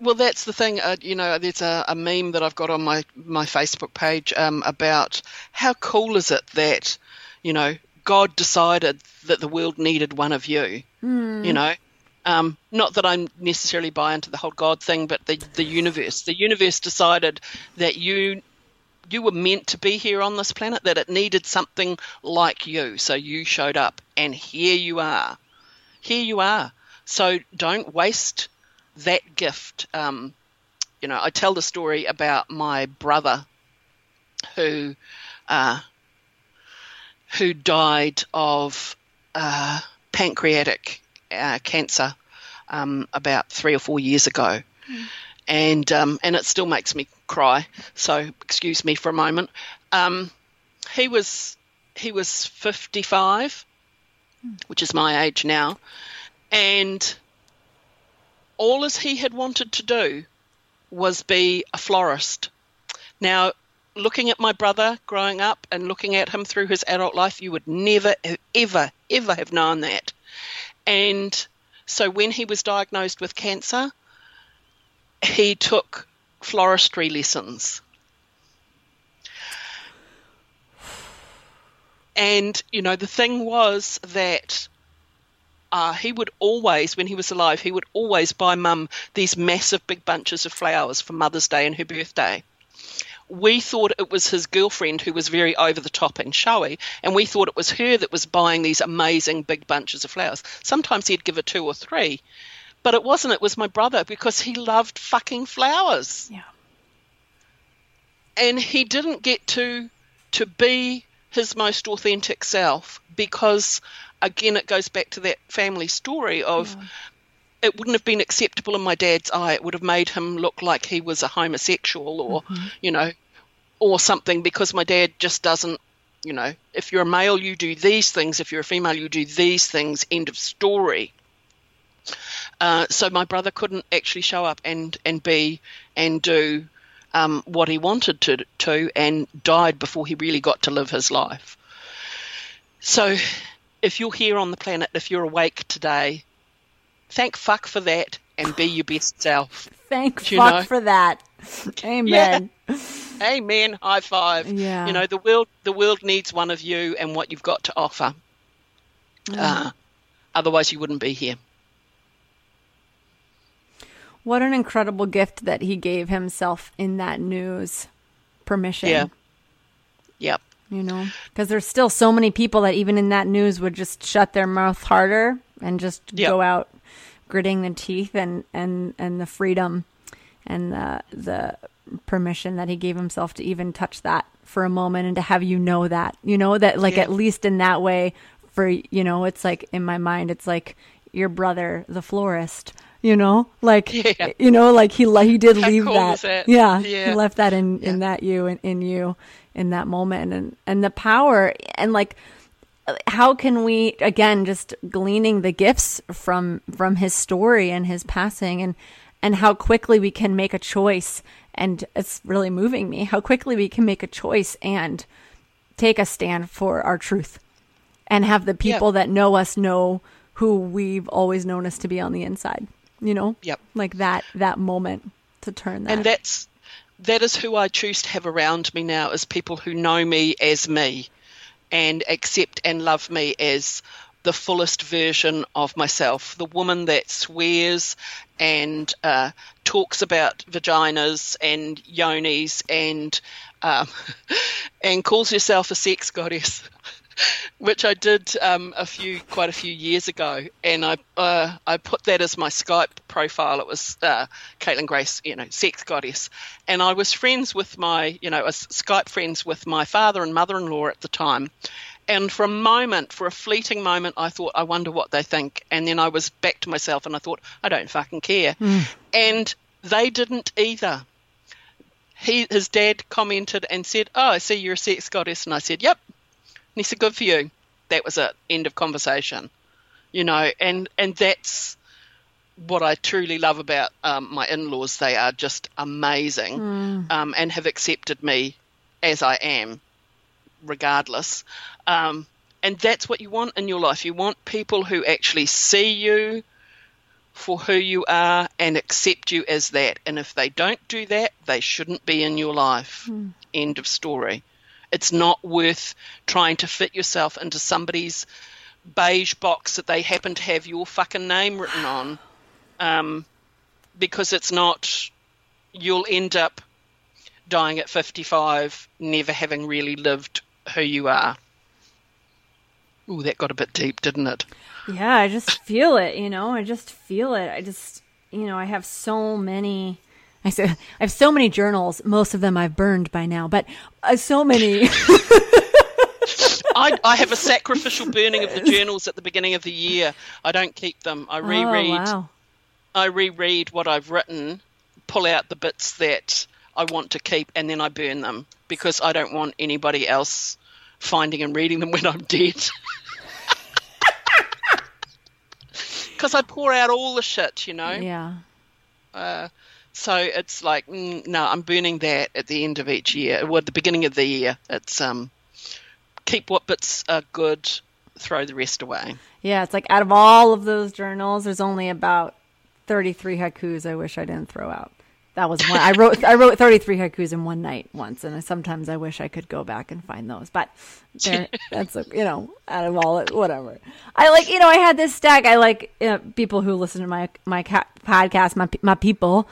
Well, that's the thing. Uh, you know, there's a, a meme that I've got on my my Facebook page um, about how cool is it that you know God decided that the world needed one of you. You know, um, not that I'm necessarily buy into the whole God thing, but the the universe. The universe decided that you you were meant to be here on this planet. That it needed something like you, so you showed up, and here you are. Here you are. So don't waste that gift. Um, you know, I tell the story about my brother who uh, who died of uh, pancreatic uh, cancer um, about three or four years ago, and um, and it still makes me cry. So excuse me for a moment. Um, he was he was fifty five, which is my age now, and all as he had wanted to do was be a florist. Now, looking at my brother growing up and looking at him through his adult life, you would never, ever, ever have known that. And so when he was diagnosed with cancer, he took floristry lessons. And, you know, the thing was that uh, he would always, when he was alive, he would always buy mum these massive big bunches of flowers for Mother's Day and her birthday. We thought it was his girlfriend who was very over the top and showy, and we thought it was her that was buying these amazing big bunches of flowers. Sometimes he'd give her two or three, but it wasn't. It was my brother because he loved fucking flowers Yeah. and he didn't get to to be his most authentic self because again it goes back to that family story of it wouldn't have been acceptable in my dad's eye. It would have made him look like he was a homosexual or you know or something because my dad just doesn't you know if you're a male you do these things. If you're a female you do these things. End of story. Uh, so my brother couldn't actually show up and, and be and do um, what he wanted to, to and died before he really got to live his life. So if you're here on the planet, if you're awake today, thank fuck for that and be your best self. Thank You fuck know? for that. [LAUGHS] Amen. Amen. High five. Yeah. You know the world. The world needs one of you and what you've got to offer. Uh, otherwise, you wouldn't be here. What an incredible gift that he gave himself in that news permission. Yeah. Yep. You know, because there's still so many people that even in that news would just shut their mouth harder and just Yep. go out gritting the teeth and and and the freedom and the the permission that he gave himself to even touch that for a moment and to have you know that you know that like Yeah. at least in that way for you know it's like in my mind it's like your brother the florist you know? Like [LAUGHS] Yeah. you know like he he did How leave cool that. yeah Yeah. he left that in in that you and in you in that moment. And and the power and like how can we again just gleaning the gifts from from his story and his passing and and how quickly we can make a choice. And it's really moving me. How quickly we can make a choice and take a stand for our truth. And have the people that know us know who we've always known us to be on the inside you know Yep. like that that moment to turn that. And that's that is who I choose to have around me now is people who know me as me and accept and love me as the fullest version of myself. The woman that swears and uh, talks about vaginas and yonis and um, [LAUGHS] and calls herself a sex goddess [LAUGHS] which I did um, a few, quite a few years ago, and I uh, I put that as my Skype profile. It was uh, Caitlin Grace, you know, sex goddess, and I was friends with my, you know, I was Skype friends with my father and mother-in-law at the time. And for a moment, for a fleeting moment, I thought, I wonder what they think. And then I was back to myself, and I thought, I don't fucking care. And they didn't either he his dad commented and said, "Oh, I see you're a sex goddess," and I said, "Yep." And he said, "Good for you." That was it. End of conversation. You know, and and that's what I truly love about um, my in-laws, they are just amazing um, and have accepted me as I am, regardless. Um, and that's what you want in your life. You want people who actually see you for who you are and accept you as that. And if they don't do that, they shouldn't be in your life. End of story. It's not worth trying to fit yourself into somebody's beige box that they happen to have your fucking name written on. Um, because it's not, you'll end up dying at 55, never having really lived who you are. Ooh, that got a bit deep, didn't it? Yeah, I just feel it, you know. I just feel it. I just, you know, I have so many. I say I have so many journals. Most of them I've burned by now, but uh, so many. [LAUGHS] I, I have a sacrificial burning of the [LAUGHS] journals at the beginning of the year. I don't keep them. I reread. Oh, wow. I reread what I've written, pull out the bits that I want to keep, and then I burn them because I don't want anybody else finding and reading them [LAUGHS] when I'm dead. Because I pour out all the shit, you know. Yeah. Uh, so it's like, mm, no, I'm burning that at the end of each year, or at the beginning of the year. It's um, keep what bits are good, throw the rest away. Yeah, it's like out of all of those journals, there's only about 33 haikus I wish I didn't throw out. That was one I [LAUGHS] wrote. I wrote 33 haikus in one night once, and I, sometimes I wish I could go back and find those. But [LAUGHS] that's you know, out of all it, whatever. I like you know, I had this stack. I like uh, people who listen to my my ca- podcast. My my people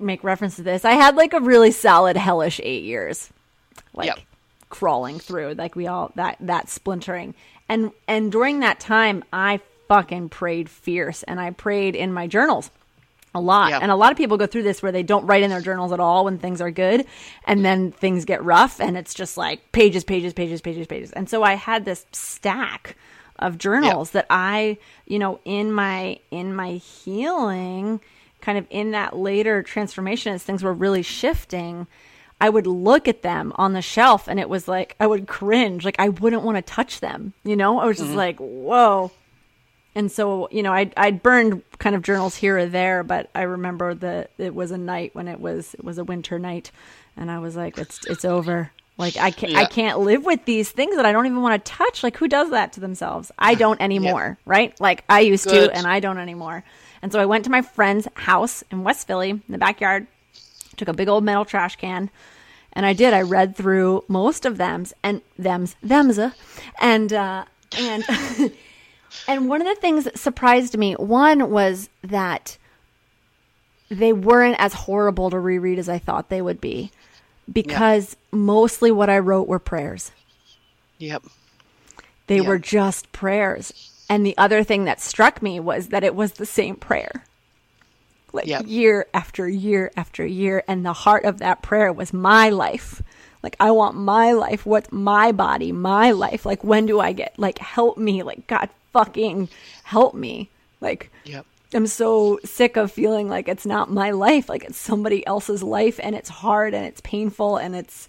make reference to this. I had like a really solid hellish eight years, like Yep. crawling through. Like we all that that splintering, and and during that time, I fucking prayed fierce, and I prayed in my journals a lot. Yep. And a lot of people go through this where they don't write in their journals at all when things are good. And then things get rough and it's just like pages, pages, pages, pages, pages. And so I had this stack of journals that I, you know, in my in my healing, kind of in that later transformation as things were really shifting, I would look at them on the shelf and it was like I would cringe. Like I wouldn't want to touch them. You know? I was just mm-hmm. like, whoa and so you know I'd, I'd burned kind of journals here or there but i remember that it was a night when it was it was a winter night and i was like it's it's over like i can't i can't live with these things that i don't even want to touch like who does that to themselves i [LAUGHS] don't anymore right like i used Good. to and i don't anymore and so i went to my friend's house in west philly in the backyard took a big old metal trash can and I did. I read through most of them's and them's them's uh, and uh, and [LAUGHS] and one of the things that surprised me one was that they weren't as horrible to reread as I thought they would be because mostly what I wrote were prayers. Yep. They Yeah. were just prayers. And the other thing that struck me was that it was the same prayer. Like Yep. year after year after year. And the heart of that prayer was my life. Like, I want my life. What's my body, my life? Like, when do I get, like, help me? Like, God fucking help me. Like, Yep. I'm so sick of feeling like it's not my life, like it's somebody else's life and it's hard and it's painful and it's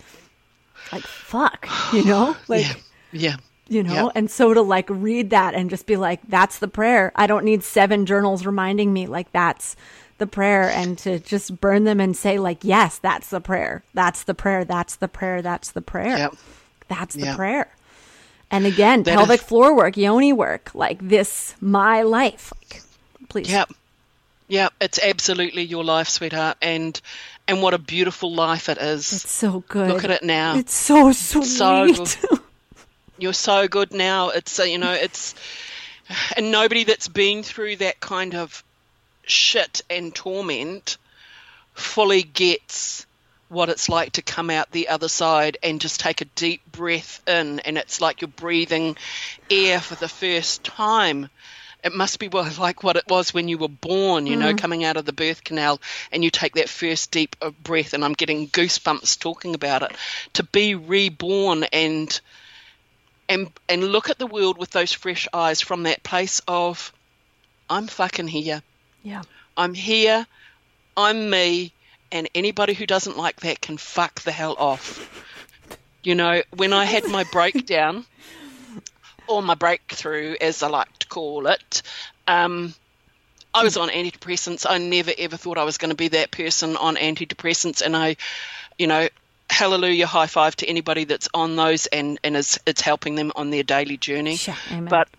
like fuck, you know? [SIGHS] Like Yeah. Yeah. You know? Yep. And so to like read that and just be like that's the prayer. I don't need seven journals reminding me like that's the prayer and to just burn them and say like yes, that's the prayer. That's the prayer. That's the prayer. That's the prayer. Yep. That's the Yeah. prayer. And again, That pelvic is- floor work, yoni work, like this my life. Like, please. Yep. Yeah, It's absolutely your life, sweetheart, and and what a beautiful life it is. It's so good. Look at it now. It's so sweet. so. [LAUGHS] You're so good now. It's uh, you know it's and nobody that's been through that kind of shit and torment fully gets what it's like to come out the other side and just take a deep breath in. And it's like you're breathing air for the first time. It must be [LAUGHS] like what it was when you were born you know coming out of the birth canal and you take that first deep uh, breath. And i'm getting goosebumps talking about it. To be reborn and and and look at the world with those fresh eyes from that place of i'm fucking here yeah. I'm here, I'm me, and anybody who doesn't like that can fuck the hell off. You know, when I had my breakdown, or my breakthrough, as I like to call it, um, I was on antidepressants. I never ever thought I was going to be that person on antidepressants, and I, you know, hallelujah, high five to anybody that's on those and and is it's helping them on their daily journey. Sure, amen. But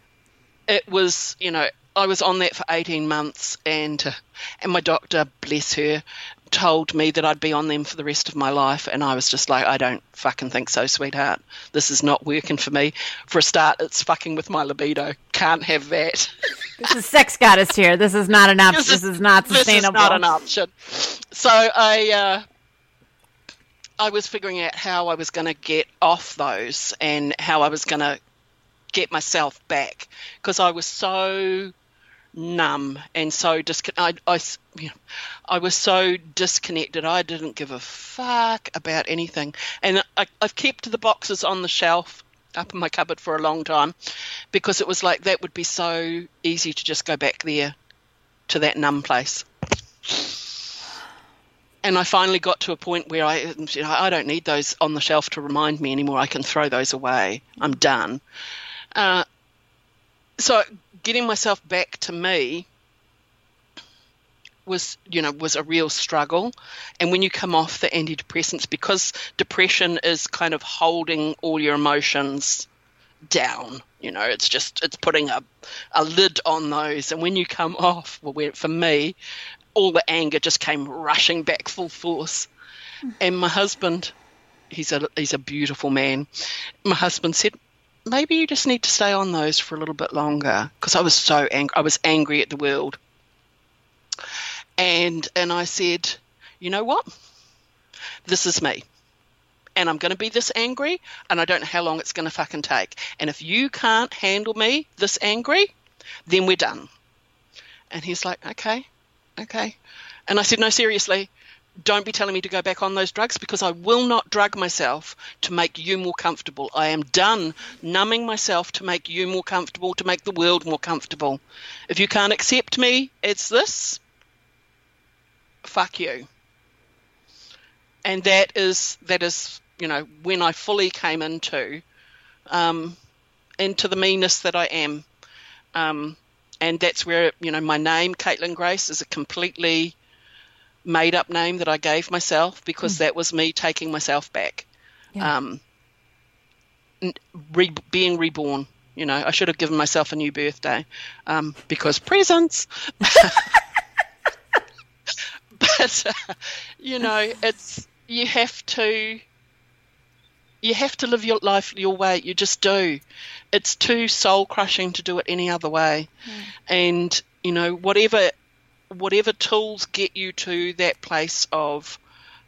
it was, you know, I was on that for eighteen months, and uh, and my doctor, bless her, told me that I'd be on them for the rest of my life, and I was just like, I don't fucking think so, sweetheart. This is not working for me. For a start, it's fucking with my libido. Can't have that. [LAUGHS] This is sex goddess here. This is not an option. This, is not sustainable This is not an option. So I, uh, I was figuring out how I was going to get off those and how I was going to get myself back because I was so numb and so disconnected. I, I, you know, I was so disconnected. I didn't give a fuck about anything, and I, I've kept the boxes on the shelf up in my cupboard for a long time because it was like that would be so easy to just go back there to that numb place. And I finally got to a point where I, you know, I don't need those on the shelf to remind me anymore. I can throw those away. I'm done. Uh, so getting myself back to me was you know was a real struggle and when you come off the antidepressants because depression is kind of holding all your emotions down you know it's just it's putting a, a lid on those and when you come off well for me all the anger just came rushing back full force and my husband he's a he's a beautiful man my husband said maybe you just need to stay on those for a little bit longer because I was so angry. I was angry at the world, and and I said, you know what? This is me, and I'm going to be this angry, and I don't know how long it's going to fucking take. And if you can't handle me this angry, then we're done. And he's like, okay, okay. And I said, no, seriously, don't be telling me to go back on those drugs because I will not drug myself to make you more comfortable. I am done numbing myself to make you more comfortable, to make the world more comfortable. If you can't accept me it's this, fuck you. And that is that is you know when I fully came into um, into the meanness that I am, um, and that's where you know my name, Caitlin Grace, is a completely made up name that I gave myself because that was me taking myself back. Yeah. Um, re- being reborn. You know, I should have given myself a new birthday um, because presents. [LAUGHS] [LAUGHS] but uh, you know, it's you have to you have to live your life your way. You just do. It's too soul crushing to do it any other way. And you know, whatever whatever tools get you to that place of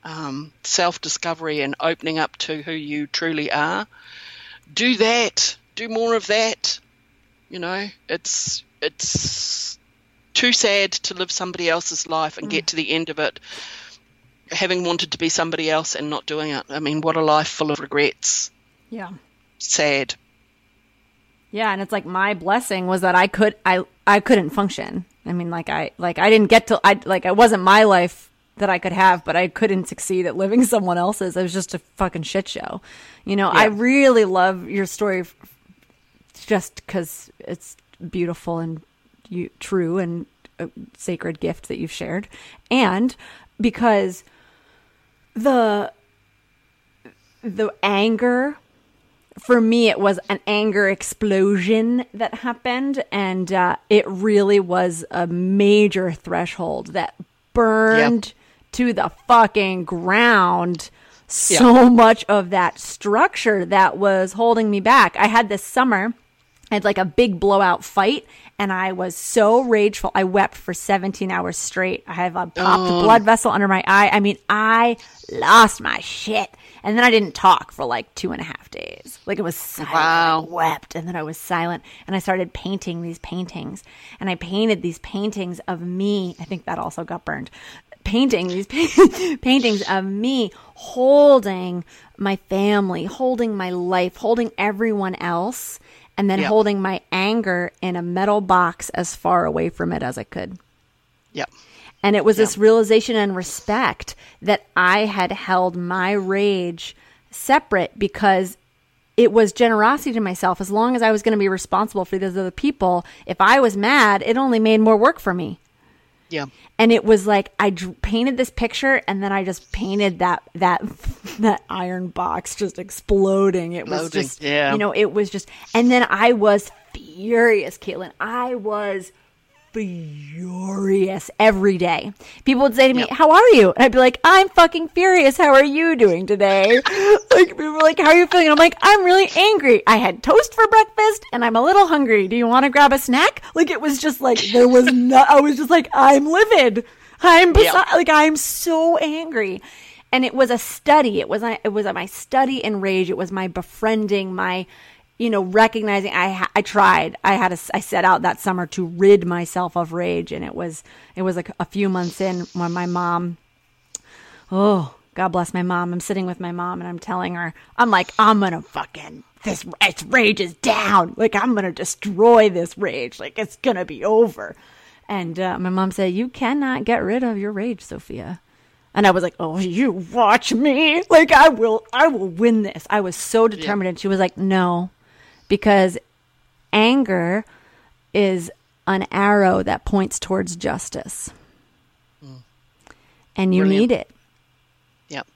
um, self discovery and opening up to who you truly are, do that. Do more of that. You know, it's it's too sad to live somebody else's life and get to the end of it having wanted to be somebody else and not doing it. I mean, what a life full of regrets. Yeah. Sad. Yeah, and it's like my blessing was that I could I I couldn't function. I mean, like I like I didn't get to I like it wasn't my life that I could have, but I couldn't succeed at living [LAUGHS] someone else's. It was just a fucking shit show. You know, I really love your story just cuz it's beautiful and you true and a sacred gift that you've shared and because the the anger for me it was an anger explosion that happened and uh, it really was a major threshold that burned to the fucking ground. So much of that structure that was holding me back. I had this summer had like a big blowout fight and I was so rageful. I wept for 17 hours straight. I have a popped oh. blood vessel under my eye. I mean, I lost my shit. And then I didn't talk for like two and a half days. Like it was silent. Wow. I wept and then I was silent and I started painting these paintings and I painted these paintings of me. I think that also got burned. Painting these [LAUGHS] paintings of me holding my family, holding my life, holding everyone else, and then Yep. holding my anger in a metal box as far away from it as I could. Yep. And it was this realization and respect that I had held my rage separate because it was generosity to myself. As long as I was going to be responsible for these other people, if I was mad, it only made more work for me. Yeah. and it was like I painted this picture, and then I just painted that that [LAUGHS] that iron box just exploding. It was just, yeah. you know, it was just, and then I was furious, Caitlin. I was furious every day. People would say to me, Yep. "How are you?" And I'd be like, "I'm fucking furious. How are you doing today?" [LAUGHS] like people were like, "How are you feeling?" And I'm like, "I'm really angry. I had toast for breakfast, and I'm a little hungry. Do you want to grab a snack?" Like it was just like there was [LAUGHS] no. I was just like, "I'm livid. I'm beside, like I'm so angry." And it was a study. It was it was my study in rage. It was my befriending, my you know, recognizing I ha- I tried. I had a, I set out that summer to rid myself of rage, and it was it was like a few months in when my mom, oh God bless my mom. I'm sitting with my mom and I'm telling her I'm like I'm gonna fucking this this rage is down. Like I'm gonna destroy this rage. Like it's gonna be over. And uh, my mom said, "You cannot get rid of your rage, Sophia." And I was like, "Oh, you watch me! Like I will, I will win this." I was so determined. And she was like, "No, because anger is an arrow that points towards justice, mm. and you Brilliant. need it, Yep.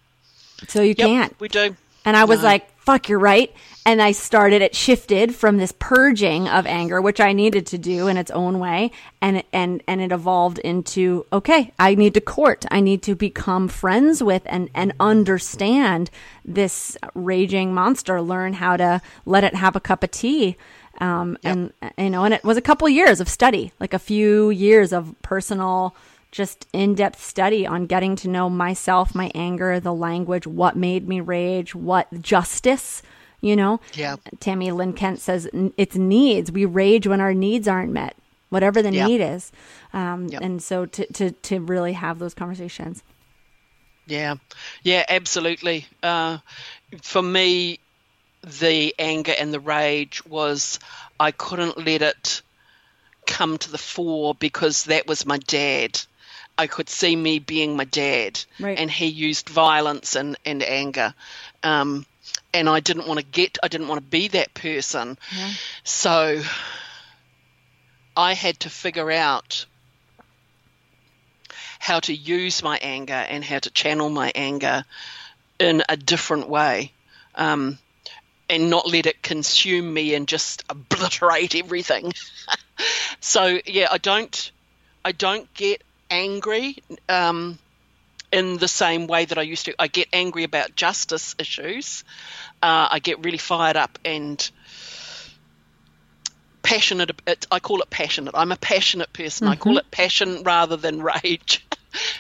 so you Yep. can't." We do. And I was like, fuck, you're right. And I started, it shifted from this purging of anger, which I needed to do in its own way. And, and, and it evolved into, okay, I need to court. I need to become friends with and, and understand this raging monster, learn how to let it have a cup of tea. Um, and, you know, and it was a couple years of study, like a few years of personal, just in depth study on getting to know myself, my anger, the language, what made me rage, what justice, you know? Yeah. Tami Lynn Kent says it's needs. We rage when our needs aren't met, whatever the Yeah. need is. Um, Yep. And so to, to, to really have those conversations. Yeah, yeah, absolutely. Uh, for me, the anger and the rage was I couldn't let it come to the fore because that was my dad. I could see me being my dad, Right. and he used violence and, and anger. Um, and I didn't want to get, I didn't want to be that person. So I had to figure out how to use my anger and how to channel my anger in a different way um, and not let it consume me and just obliterate everything [LAUGHS] so yeah i don't i don't get angry um, in the same way that i used to. I get angry about justice issues. Uh, i get really fired up and passionate i call it passionate. I'm a passionate person. I call it passion rather than rage. [LAUGHS]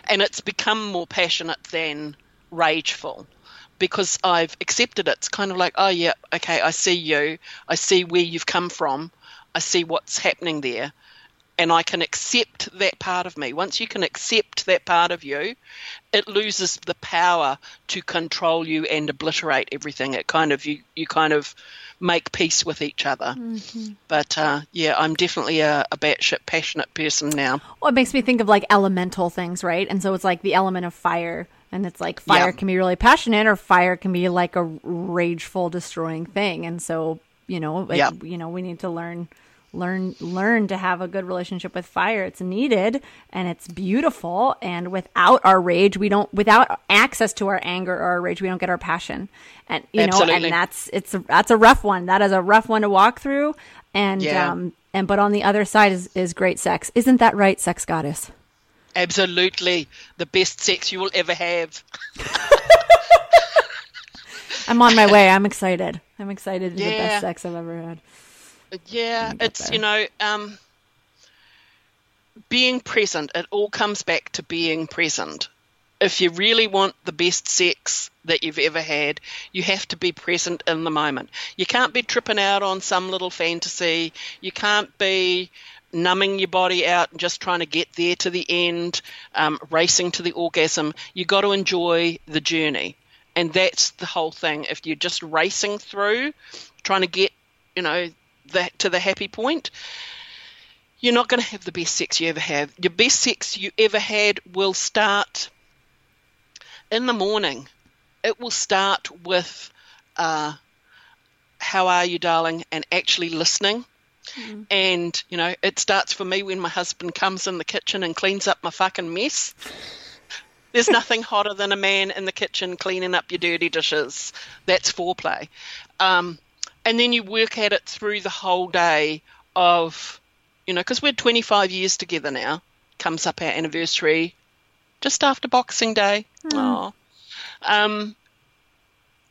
And it's become more passionate than rageful because i've accepted it. It's kind of like oh yeah okay i see you. I see where you've come from. I see what's happening there and I can accept that part of me. Once you can accept that part of you, it loses the power to control you and obliterate everything. It kind of you you kind of make peace with each other. But uh, yeah, I'm definitely a, a batshit passionate person now. Well, it makes me think of like elemental things, right? And so it's like the element of fire. And it's like fire Yeah. can be really passionate or fire can be like a rageful, destroying thing. And so, you know, like, Yeah. you know, we need to learn learn learn to have a good relationship with fire. It's needed and it's beautiful. And without our rage we don't without access to our anger or our rage we don't get our passion. And you know and that's it's that's a rough one. That is a rough one to walk through. And Yeah. um and but on the other side is is great sex. Isn't that right sex goddess? Absolutely, the best sex you will ever have. [LAUGHS] i'm on my way. I'm excited. I'm excited it's the best sex i've ever had Yeah, it's there. you know, um, being present. It all comes back to being present. If you really want the best sex that you've ever had, you have to be present in the moment. You can't be tripping out on some little fantasy. You can't be numbing your body out and just trying to get there to the end, um, racing to the orgasm. You got to enjoy the journey, and that's the whole thing. If you're just racing through, trying to get, you know, that to the happy point, you're not going to have the best sex you ever have. Your best sex you ever had will start in the morning. It will start with, uh, "How are you, darling?" and actually listening And, you know, it starts for me when my husband comes in the kitchen and cleans up my fucking mess. There's nothing hotter than a man in the kitchen cleaning up your dirty dishes. That's foreplay. Um, and then you work at it through the whole day of, you know, because we're 25 years together now. Comes up our anniversary just after Boxing Day. Oh. Um,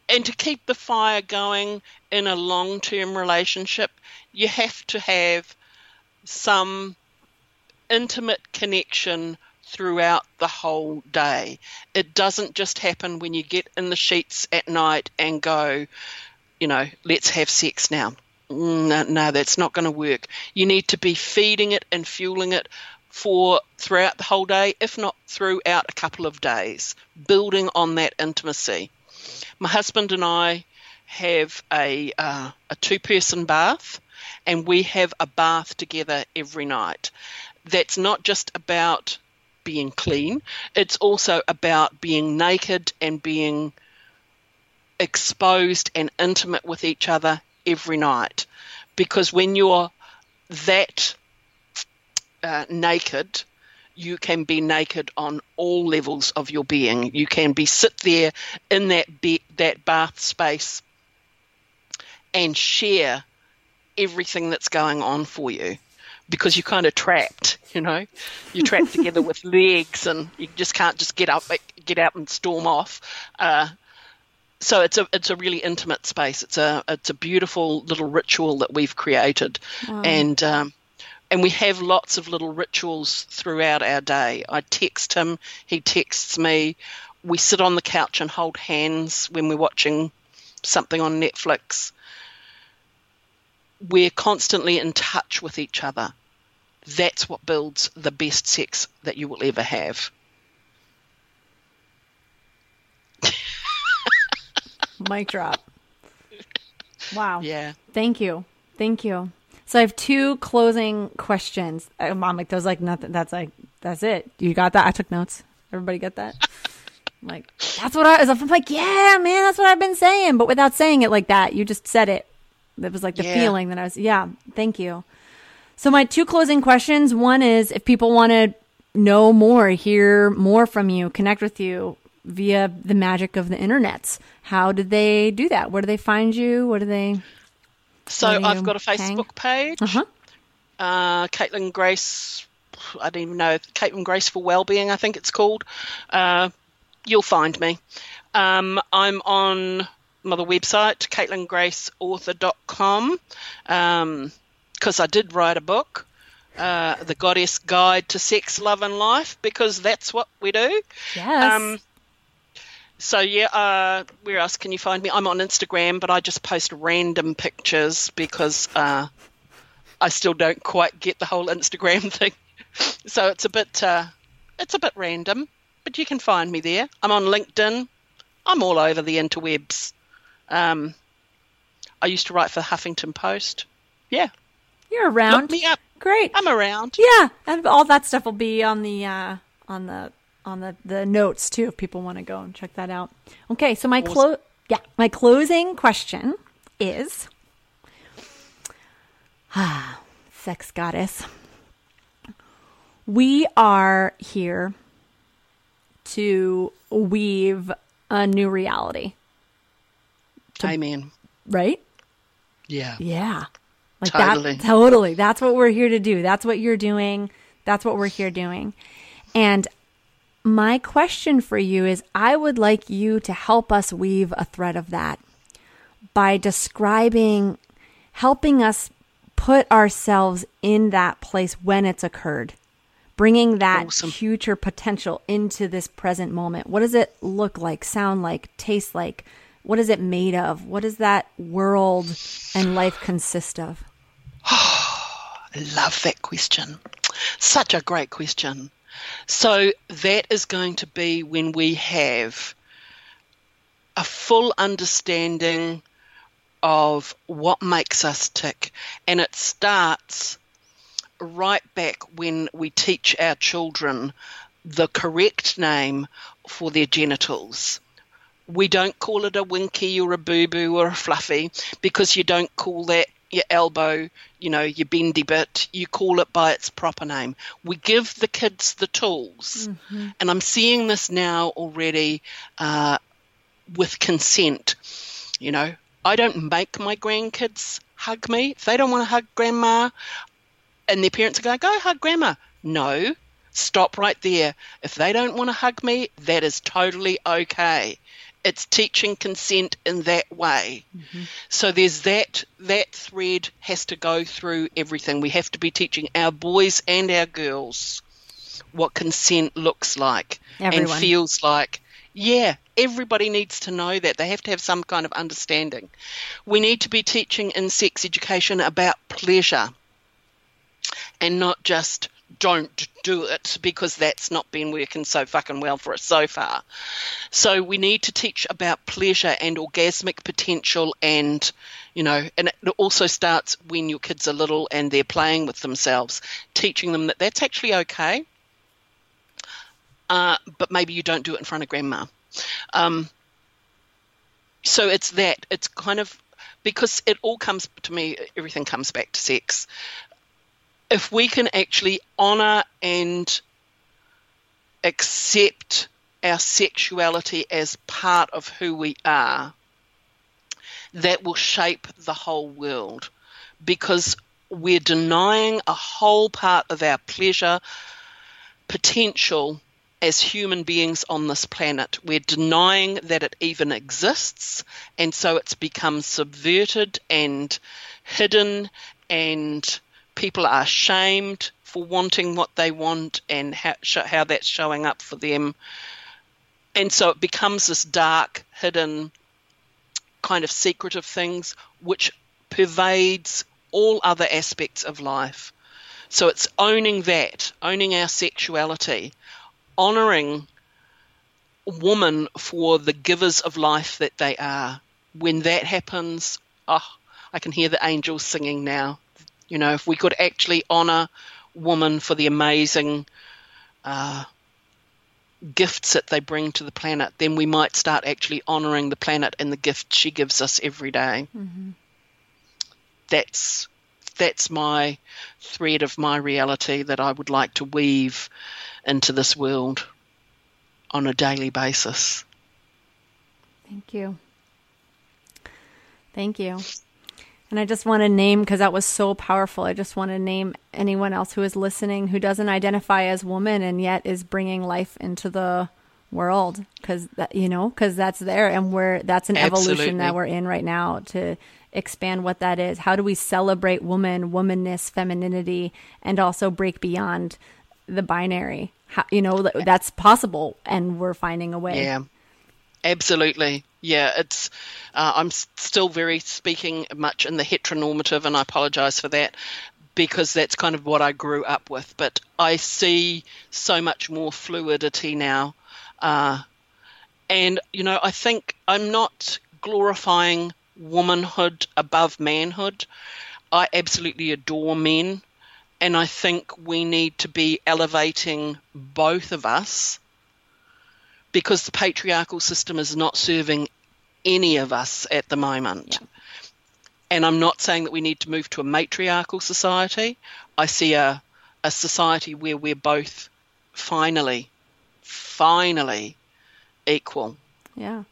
and to keep the fire going in a long term relationship, you have to have some intimate connection throughout the whole day. It doesn't just happen when you get in the sheets at night and go, you know, let's have sex now. No, no that's not going to work. You need to be feeding it and fueling it for throughout the whole day, if not throughout a couple of days, building on that intimacy. My husband and I have a uh, a two person bath, and we have a bath together every night. That's not just about being clean; it's also about being naked and being exposed and intimate with each other every night. Because when you're that uh, naked, you can be naked on all levels of your being. You can be sit there in that be- that bath space and share everything that's going on for you because you're kind of trapped, you know. You're trapped [LAUGHS] together with legs and you just can't just get up get out and storm off. Uh, so it's a it's a really intimate space. It's a it's a beautiful little ritual that we've created, and um, and we have lots of little rituals throughout our day. I text him, he texts me. We sit on the couch and hold hands when we're watching something on Netflix. We're constantly in touch with each other. That's what builds the best sex that you will ever have. Mic drop. Wow. Yeah. Thank you. Thank you. So I have two closing questions. Uh, I'm like, there's like nothing. That's like, that's it. You got that? I took notes. Everybody get that? [LAUGHS] I'm like, that's what I was. I'm like, yeah, man, that's what I've been saying, but without saying it like that. You just said it. It was like the Yeah. feeling that I was. Yeah. Thank you. So my two closing questions. One is if people want to know more, hear more from you, connect with you via the magic of the internets. How did they do that? Where do they find you? What do they? So do I've got a hang? Facebook page. Uh-huh. uh, Caitlin Grace, I don't even know, Caitlin Grace for Wellbeing, I think it's called. Uh, you'll find me. Um, I'm on my website, CaitlinGraceAuthor.com, because I did write a book, uh, The Goddess Guide to Sex, Love and Life, because that's what we do. Yes. Um, so yeah, uh, where else can you find me? I'm on Instagram, but I just post random pictures because uh, I still don't quite get the whole Instagram [LAUGHS] thing. So it's a bit, uh, it's a bit random, but you can find me there. I'm on LinkedIn. I'm all over the interwebs. Um, I used to write for Huffington Post. Yeah, You're around. look me up. Great. I'm around. Yeah, and all that stuff will be on the uh, on the on the, the notes too if people want to go and check that out. Okay, so my clo- yeah, my closing question is ah, [SIGHS] sex goddess. We are here to weave a new reality, Amen. right? Yeah. Yeah. Like Totally. that totally. That's what we're here to do. That's what you're doing. That's what we're here doing. And my question for you is I would like you to help us weave a thread of that by describing helping us put ourselves in that place when it's occurred. Bringing that Awesome. future potential into this present moment. What does it look like, sound like, taste like? What is it made of? What does that world and life consist of? Oh, [SIGHS] I love that question. Such a great question. So, that is going to be when we have a full understanding of what makes us tick. And it starts right back when we teach our children the correct name for their genitals. We don't call it a winky or a boo boo or a fluffy because you don't call that your elbow, you know, your bendy bit, you call it by its proper name. We give the kids the tools. Mm-hmm. And I'm seeing this now already uh, with consent. You know, I don't make my grandkids hug me. If they don't want to hug grandma, and their parents are going, go hug grandma. No, stop right there. If they don't want to hug me, that is totally okay it's teaching consent in that way. Mm-hmm. So there's that that thread has to go through everything. We have to be teaching our boys and our girls what consent looks like Everyone. and feels like. Yeah, everybody needs to know that. They have to have some kind of understanding. We need to be teaching in sex education about pleasure and not just don't do it because that's not been working so fucking well for us so far. So we need to teach about pleasure and orgasmic potential and you know and it also starts when your kids are little and they're playing with themselves teaching them that that's actually okay. Uh, but maybe you don't do it in front of grandma. Um, so it's that. It's kind of because it all comes to me everything comes back to sex if we can actually honor and accept our sexuality as part of who we are, that will shape the whole world because we're denying a whole part of our pleasure potential as human beings on this planet. We're denying that it even exists, and so it's become subverted and hidden and people are shamed for wanting what they want and how, how that's showing up for them. And so it becomes this dark, hidden, kind of secretive things which pervades all other aspects of life. So it's owning that, owning our sexuality, honoring woman for the givers of life that they are. When that happens, oh, I can hear the angels singing now. You know, if we could actually honour women for the amazing uh, gifts that they bring to the planet, then we might start actually honouring the planet and the gift she gives us every day. Mm-hmm. That's that's my thread of my reality that I would like to weave into this world on a daily basis. Thank you. Thank you. And I just want to name, because that was so powerful, I just want to name anyone else who is listening who doesn't identify as woman and yet is bringing life into the world because that you know because that's there and we're that's an Absolutely. evolution that we're in right now to expand what that is how do we celebrate woman womanness femininity and also break beyond the binary how, you know that's possible and we're finding a way yeah Absolutely. Yeah, it's. Uh, I'm still very speaking much in the heteronormative, and I apologise for that because that's kind of what I grew up with. But I see so much more fluidity now. Uh, and, you know, I think I'm not glorifying womanhood above manhood. I absolutely adore men. And I think we need to be elevating both of us because the patriarchal system is not serving any of us at the moment. Yeah. And I'm not saying that we need to move to a matriarchal society. I see a, a society where we're both finally, finally equal. Yeah.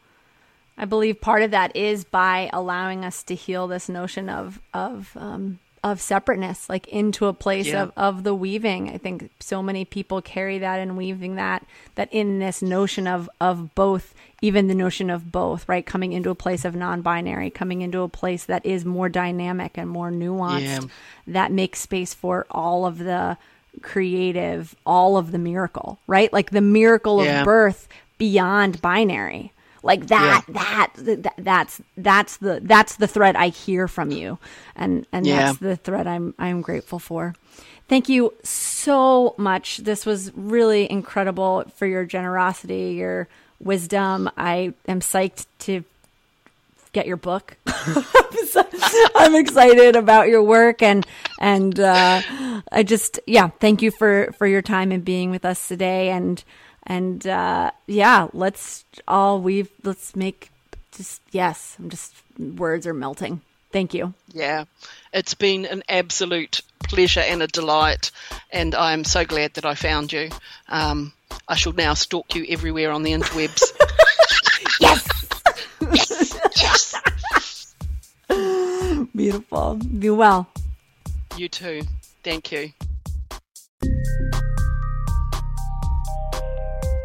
I believe part of that is by allowing us to heal this notion of of um, of separateness, like into a place yeah. of, of the weaving. I think so many people carry that and weaving that, that in this notion of, of both, even the notion of both, right? Coming into a place of non binary, coming into a place that is more dynamic and more nuanced, yeah. that makes space for all of the creative, all of the miracle, right? Like the miracle yeah. of birth beyond binary like that, yeah. that, that, that's, that's the, that's the thread I hear from you. And, and yeah. that's the thread I'm, I'm grateful for. Thank you so much. This was really incredible for your generosity, your wisdom. I am psyched to get your book. [LAUGHS] I'm excited about your work and and uh, I just yeah, thank you for for your time and being with us today and and uh, yeah, let's all we let's make just yes. I'm just words are melting. Thank you. Yeah, it's been an absolute pleasure and a delight, and I'm so glad that I found you. Um, I shall now stalk you everywhere on the interwebs. [LAUGHS] Yes. yes. Yes. Beautiful. Be well. you too. Thank you.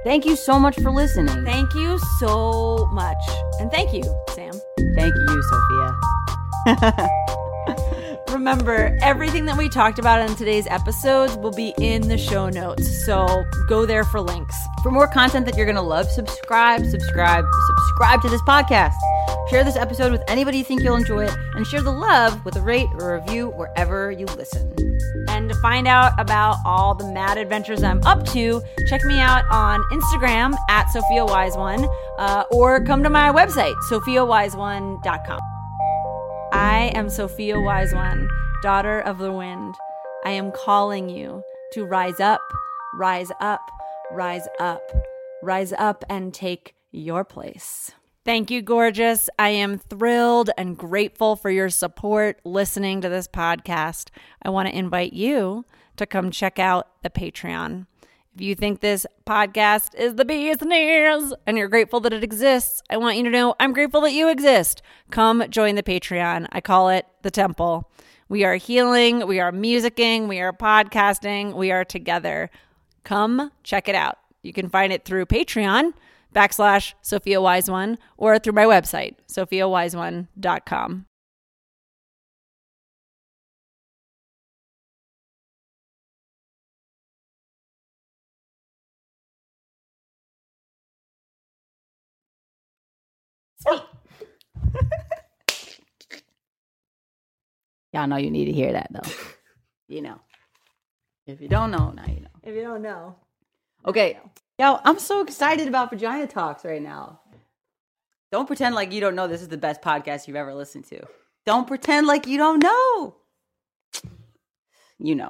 Thank you so much for listening. Thank you so much. And thank you, Sam. Thank you, Sophia. [LAUGHS] Remember, everything that we talked about in today's episodes will be in the show notes. So go there for links. For more content that you're going to love, subscribe, subscribe, subscribe to this podcast. Share this episode with anybody you think you'll enjoy it, and share the love with a rate or review wherever you listen. And to find out about all the mad adventures I'm up to, check me out on Instagram at Sophia Wise One, uh, or come to my website, sophiawiseone.com. I am Sophia Wise One, daughter of the wind. I am calling you to rise up, rise up, rise up, rise up and take your place. Thank you, gorgeous. I am thrilled and grateful for your support listening to this podcast. I want to invite you to come check out the Patreon. If you think this podcast is the business and you're grateful that it exists, I want you to know I'm grateful that you exist. Come join the Patreon. I call it the temple. We are healing, we are musicking, we are podcasting, we are together. Come check it out. You can find it through Patreon backslash Sophia Wise One or through my website, sophiawiseone.com. Oh. [LAUGHS] Y'all know you need to hear that, though. You know. If you don't know, now you know. If you don't know, Okay. Yo, I'm so excited about Vagina Talks right now. Don't pretend like you don't know this is the best podcast you've ever listened to. Don't pretend like you don't know. You know.